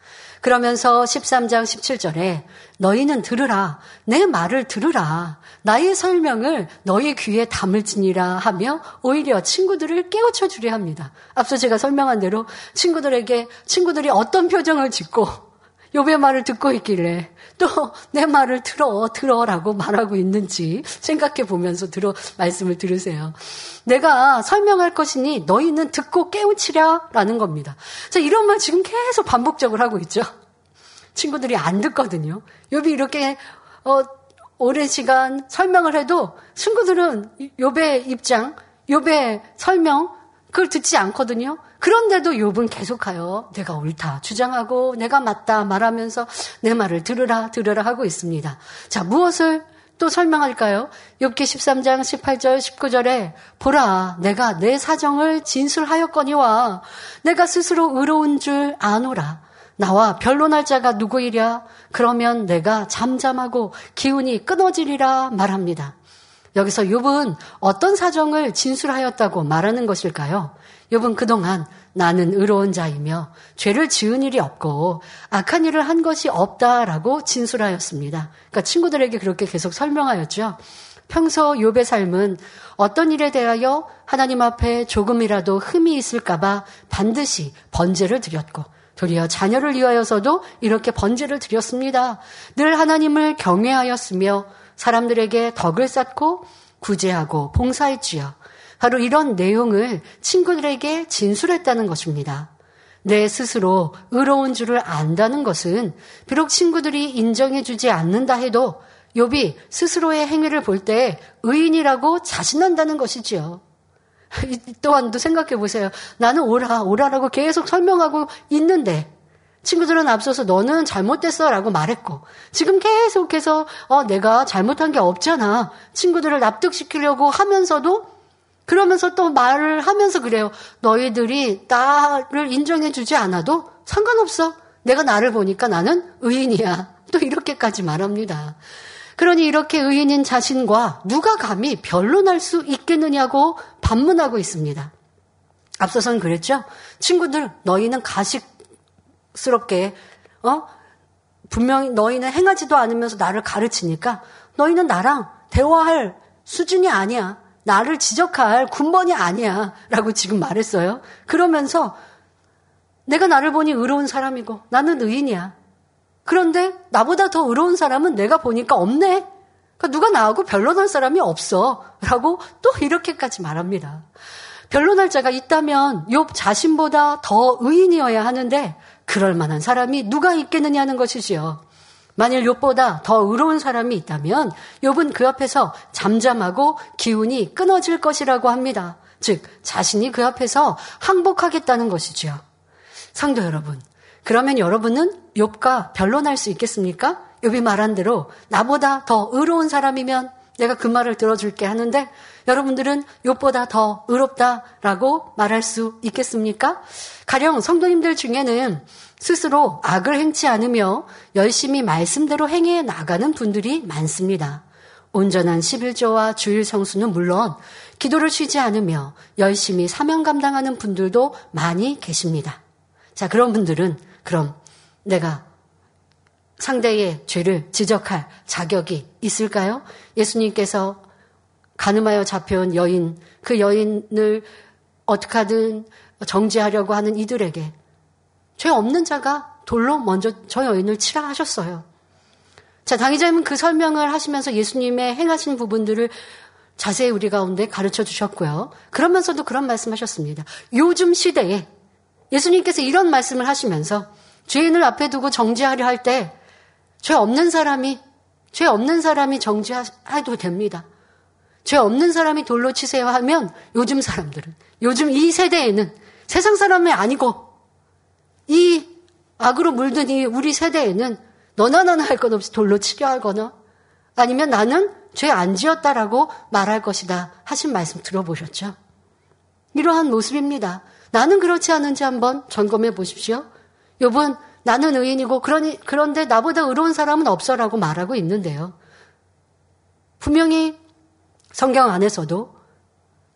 그러면서 13장 17절에 너희는 들으라. 내 말을 들으라. 나의 설명을 너희 귀에 담을지니라 하며 오히려 친구들을 깨우쳐 주려 합니다. 앞서 제가 설명한 대로 친구들에게 친구들이 어떤 표정을 짓고 요배 말을 듣고 있길래 또 내 말을 들어 들어라고 말하고 있는지 생각해 보면서 들어 말씀을 들으세요. 내가 설명할 것이니 너희는 듣고 깨우치랴 라는 겁니다. 자 이런 말 지금 계속 반복적으로 하고 있죠. 친구들이 안 듣거든요. 요비 이렇게 어, 오랜 시간 설명을 해도 친구들은 요배 입장, 요배 설명 그걸 듣지 않거든요. 그런데도 욥은 계속하여 내가 옳다 주장하고 내가 맞다 말하면서 내 말을 들으라 들으라 하고 있습니다. 자, 무엇을 또 설명할까요? 욥기 13장 18절 19절에 보라 내가 내 사정을 진술하였거니와 내가 스스로 의로운 줄 아노라 나와 변론할 자가 누구이랴 그러면 내가 잠잠하고 기운이 끊어지리라 말합니다. 여기서 욥은 어떤 사정을 진술하였다고 말하는 것일까요? 욥은 그동안 나는 의로운 자이며 죄를 지은 일이 없고 악한 일을 한 것이 없다라고 진술하였습니다. 그러니까 친구들에게 그렇게 계속 설명하였죠. 평소 욥의 삶은 어떤 일에 대하여 하나님 앞에 조금이라도 흠이 있을까봐 반드시 번제를 드렸고 도리어 자녀를 위하여서도 이렇게 번제를 드렸습니다. 늘 하나님을 경외하였으며 사람들에게 덕을 쌓고 구제하고 봉사했지요. 바로 이런 내용을 친구들에게 진술했다는 것입니다. 내 스스로 의로운 줄을 안다는 것은 비록 친구들이 인정해주지 않는다 해도 욥이 스스로의 행위를 볼 때 의인이라고 자신한다는 것이지요. 또한도 생각해 보세요. 나는 오라, 오라라고 계속 설명하고 있는데 친구들은 앞서서 너는 잘못됐어 라고 말했고, 지금 계속해서, 어, 내가 잘못한 게 없잖아. 친구들을 납득시키려고 하면서도, 그러면서 또 말을 하면서 그래요. 너희들이 나를 인정해 주지 않아도 상관없어. 내가 나를 보니까 나는 의인이야. 또 이렇게까지 말합니다. 그러니 이렇게 의인인 자신과 누가 감히 변론할 수 있겠느냐고 반문하고 있습니다. 앞서선 그랬죠? 친구들, 너희는 가식 스럽게 어 분명히 너희는 행하지도 않으면서 나를 가르치니까 너희는 나랑 대화할 수준이 아니야. 나를 지적할 군번이 아니야. 라고 지금 말했어요. 그러면서 내가 나를 보니 의로운 사람이고 나는 의인이야. 그런데 나보다 더 의로운 사람은 내가 보니까 없네. 그러니까 누가 나하고 변론할 사람이 없어. 라고 또 이렇게까지 말합니다. 변론할 자가 있다면 욥 자신보다 더 의인이어야 하는데 그럴 만한 사람이 누가 있겠느냐는 것이지요. 만일 욥보다 더 의로운 사람이 있다면 욥은 그 앞에서 잠잠하고 기운이 끊어질 것이라고 합니다. 즉 자신이 그 앞에서 항복하겠다는 것이지요. 상도 여러분, 그러면 여러분은 욥과 변론할 수 있겠습니까? 욥이 말한 대로 나보다 더 의로운 사람이면 내가 그 말을 들어줄게 하는데 여러분들은 욥보다 더 의롭다라고 말할 수 있겠습니까? 가령 성도님들 중에는 스스로 악을 행치 않으며 열심히 말씀대로 행해 나가는 분들이 많습니다. 온전한 11조와 주일 성수는 물론 기도를 쉬지 않으며 열심히 사명 감당하는 분들도 많이 계십니다. 자, 그런 분들은 그럼 내가 상대의 죄를 지적할 자격이 있을까요? 예수님께서 가늠하여 잡혀온 여인, 그 여인을 어떻게 하든 정지하려고 하는 이들에게 죄 없는 자가 돌로 먼저 저 여인을 치라 하셨어요. 자, 당의자님은 그 설명을 하시면서 예수님의 행하신 부분들을 자세히 우리 가운데 가르쳐 주셨고요. 그러면서도 그런 말씀 하셨습니다. 요즘 시대에 예수님께서 이런 말씀을 하시면서 죄인을 앞에 두고 정지하려 할 때 죄 없는 사람이 죄 없는 사람이 정지해도 됩니다. 죄 없는 사람이 돌로 치세요 하면 요즘 사람들은 요즘 이 세대에는 세상 사람이 아니고 이 악으로 물든 이 우리 세대에는 너나 나나 할 것 없이 돌로 치려 하거나 아니면 나는 죄 안 지었다라고 말할 것이다 하신 말씀 들어보셨죠? 이러한 모습입니다. 나는 그렇지 않은지 한번 점검해 보십시오. 여분 나는 의인이고 그러니 그런데 나보다 의로운 사람은 없어라고 말하고 있는데요. 분명히 성경 안에서도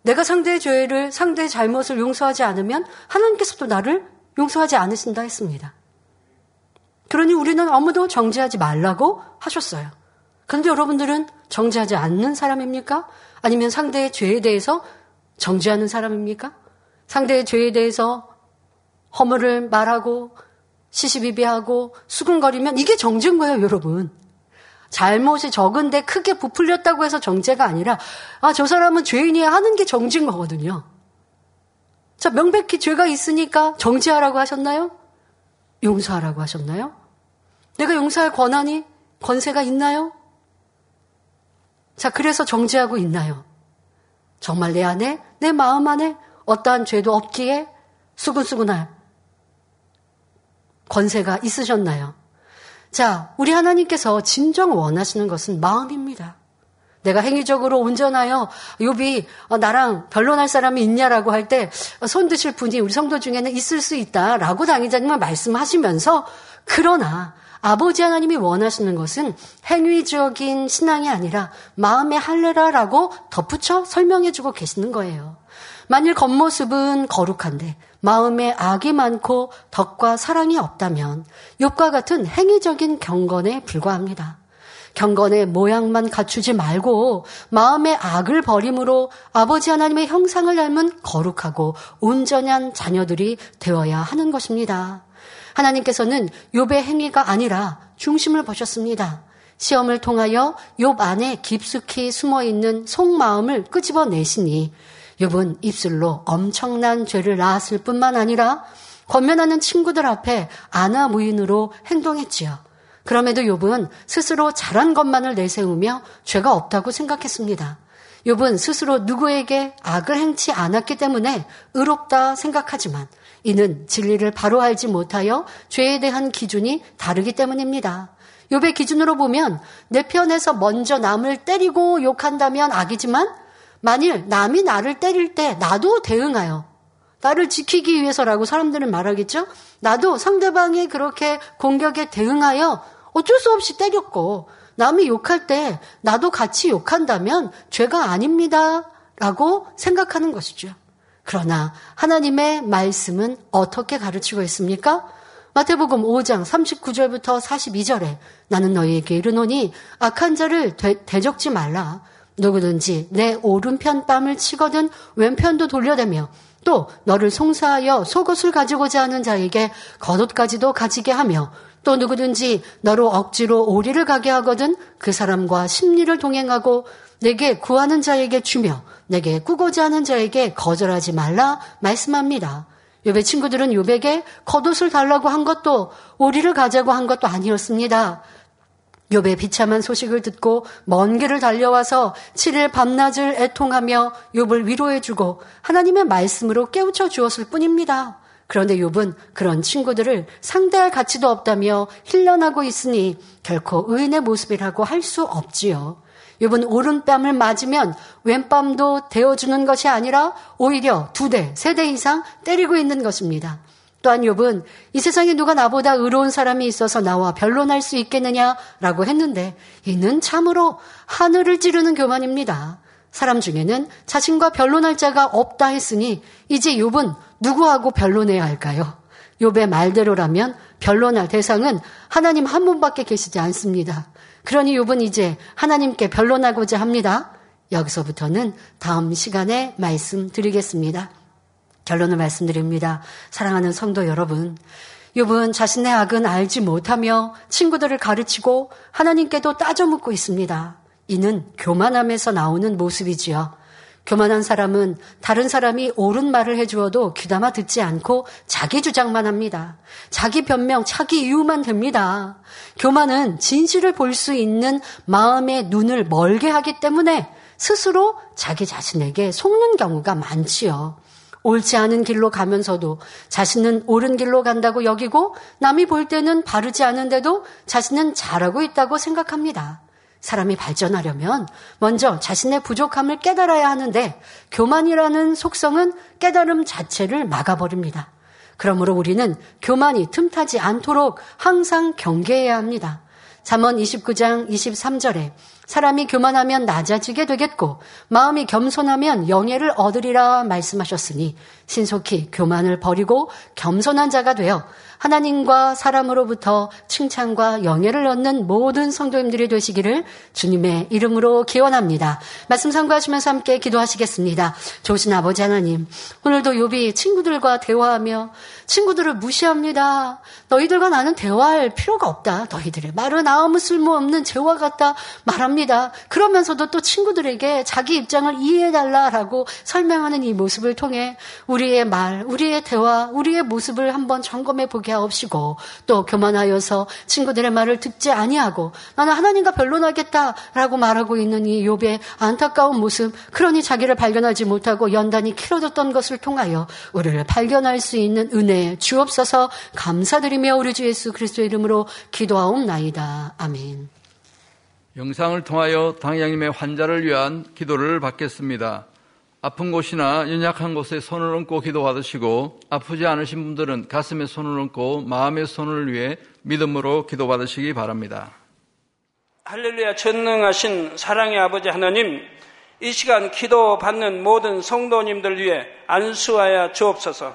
내가 상대의 죄를 상대의 잘못을 용서하지 않으면 하나님께서도 나를 용서하지 않으신다 했습니다. 그러니 우리는 아무도 정죄하지 말라고 하셨어요. 그런데 여러분들은 정죄하지 않는 사람입니까? 아니면 상대의 죄에 대해서 정죄하는 사람입니까? 상대의 죄에 대해서 허물을 말하고 시시비비하고 수근거리면 이게 정죄인 거예요, 여러분. 잘못이 적은데 크게 부풀렸다고 해서 정죄가 아니라 아, 저 사람은 죄인이야 하는 게 정죄인 거거든요. 자, 명백히 죄가 있으니까 정죄하라고 하셨나요? 용서하라고 하셨나요? 내가 용서할 권한이, 권세가 있나요? 자, 그래서 정죄하고 있나요? 정말 내 안에, 내 마음 안에 어떠한 죄도 없기에 수근수근할 권세가 있으셨나요? 자, 우리 하나님께서 진정 원하시는 것은 마음입니다. 내가 행위적으로 온전하여 욥이 어, 나랑 변론할 사람이 있냐라고 할 때 손 드실 분이 우리 성도 중에는 있을 수 있다라고 당의자님은 말씀하시면서 그러나 아버지 하나님이 원하시는 것은 행위적인 신앙이 아니라 마음의 할례라라고 덧붙여 설명해주고 계시는 거예요. 만일 겉모습은 거룩한데 마음에 악이 많고 덕과 사랑이 없다면 욥과 같은 행위적인 경건에 불과합니다. 경건의 모양만 갖추지 말고 마음의 악을 버림으로 아버지 하나님의 형상을 닮은 거룩하고 온전한 자녀들이 되어야 하는 것입니다. 하나님께서는 욥의 행위가 아니라 중심을 보셨습니다. 시험을 통하여 욥 안에 깊숙이 숨어 있는 속마음을 끄집어 내시니 욥은 입술로 엄청난 죄를 낳았을 뿐만 아니라 권면하는 친구들 앞에 아나 무인으로 행동했지요. 그럼에도 욥은 스스로 잘한 것만을 내세우며 죄가 없다고 생각했습니다. 욥은 스스로 누구에게 악을 행치 않았기 때문에 의롭다 생각하지만 이는 진리를 바로 알지 못하여 죄에 대한 기준이 다르기 때문입니다. 욥의 기준으로 보면 내 편에서 먼저 남을 때리고 욕한다면 악이지만 만일 남이 나를 때릴 때 나도 대응하여 나를 지키기 위해서라고 사람들은 말하겠죠? 나도 상대방이 그렇게 공격에 대응하여 어쩔 수 없이 때렸고 남이 욕할 때 나도 같이 욕한다면 죄가 아닙니다. 라고 생각하는 것이죠. 그러나 하나님의 말씀은 어떻게 가르치고 있습니까? 마태복음 5장 39절부터 42절에 나는 너희에게 이르노니 악한 자를 대 적지 말라. 누구든지 내 오른편 뺨을 치거든 왼편도 돌려대며 또 너를 송사하여 속옷을 가지고자 하는 자에게 겉옷까지도 가지게 하며 또 누구든지 너로 억지로 오리를 가게 하거든 그 사람과 심리를 동행하고 내게 구하는 자에게 주며 내게 꾸고자 하는 자에게 거절하지 말라 말씀합니다. 요배 친구들은 요백에 겉옷을 달라고 한 것도 오리를 가자고 한 것도 아니었습니다. 욥의 비참한 소식을 듣고 먼 길을 달려와서 7일 밤낮을 애통하며 욥을 위로해주고 하나님의 말씀으로 깨우쳐 주었을 뿐입니다. 그런데 욥은 그런 친구들을 상대할 가치도 없다며 힐련하고 있으니 결코 의인의 모습이라고 할 수 없지요. 욥은 오른뺨을 맞으면 왼뺨도 대어주는 것이 아니라 오히려 두 대, 세 대 이상 때리고 있는 것입니다. 또한 욥은 이 세상에 누가 나보다 의로운 사람이 있어서 나와 변론할 수 있겠느냐라고 했는데 이는 참으로 하늘을 찌르는 교만입니다. 사람 중에는 자신과 변론할 자가 없다 했으니 이제 욥은 누구하고 변론해야 할까요? 욥의 말대로라면 변론할 대상은 하나님 한 분밖에 계시지 않습니다. 그러니 욥은 이제 하나님께 변론하고자 합니다. 여기서부터는 다음 시간에 말씀드리겠습니다. 결론을 말씀드립니다. 사랑하는 성도 여러분, 욥은 자신의 악은 알지 못하며 친구들을 가르치고 하나님께도 따져 묻고 있습니다. 이는 교만함에서 나오는 모습이지요. 교만한 사람은 다른 사람이 옳은 말을 해주어도 귀담아 듣지 않고 자기 주장만 합니다. 자기 변명, 자기 이유만 됩니다. 교만은 진실을 볼 수 있는 마음의 눈을 멀게 하기 때문에 스스로 자기 자신에게 속는 경우가 많지요. 옳지 않은 길로 가면서도 자신은 옳은 길로 간다고 여기고 남이 볼 때는 바르지 않은데도 자신은 잘하고 있다고 생각합니다. 사람이 발전하려면 먼저 자신의 부족함을 깨달아야 하는데 교만이라는 속성은 깨달음 자체를 막아버립니다. 그러므로 우리는 교만이 틈타지 않도록 항상 경계해야 합니다. 잠언 29장 23절에 사람이 교만하면 낮아지게 되겠고 마음이 겸손하면 영예를 얻으리라 말씀하셨으니 신속히 교만을 버리고 겸손한 자가 되어 하나님과 사람으로부터 칭찬과 영예를 얻는 모든 성도님들이 되시기를 주님의 이름으로 기원합니다. 말씀 참고하시면서 함께 기도하시겠습니다. 좋으신 아버지 하나님, 오늘도 요비 친구들과 대화하며 친구들을 무시합니다. 너희들과 나는 대화할 필요가 없다. 너희들의 말은 아무 쓸모없는 재화 같다 말합니다. 그러면서도 또 친구들에게 자기 입장을 이해해달라라고 설명하는 이 모습을 통해 우리의 말, 우리의 대화, 우리의 모습을 한번 점검해 보게 하옵시고 또 교만하여서 친구들의 말을 듣지 아니하고 나는 하나님과 변론하겠다라고 말하고 있는 이 욥의 안타까운 모습, 그러니 자기를 발견하지 못하고 연단이 길어졌던 것을 통하여 우리를 발견할 수 있는 은혜 주옵소서 감사드리며 우리 주 예수 그리스도의 이름으로 기도하옵나이다. 아멘. 영상을 통하여 당양님의 환자를 위한 기도를 받겠습니다. 아픈 곳이나 연약한 곳에 손을 얹고 기도받으시고 아프지 않으신 분들은 가슴에 손을 얹고 마음의 손을 위해 믿음으로 기도받으시기 바랍니다. 할렐루야 전능하신 사랑의 아버지 하나님 이 시간 기도 받는 모든 성도님들 위해 안수하여 주옵소서.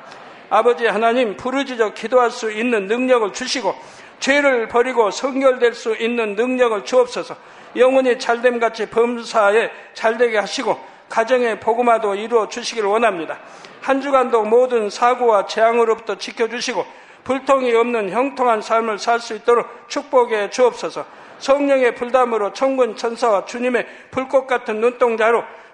아버지 하나님 부르짖어 기도할 수 있는 능력을 주시고 죄를 버리고 성결될 수 있는 능력을 주옵소서. 영원히 잘됨 같이 범사에 잘되게 하시고 가정의 복음화도 이루어 주시기를 원합니다. 한 주간도 모든 사고와 재앙으로부터 지켜주시고 불통이 없는 형통한 삶을 살 수 있도록 축복해 주옵소서. 성령의 불담으로 천군 천사와 주님의 불꽃 같은 눈동자로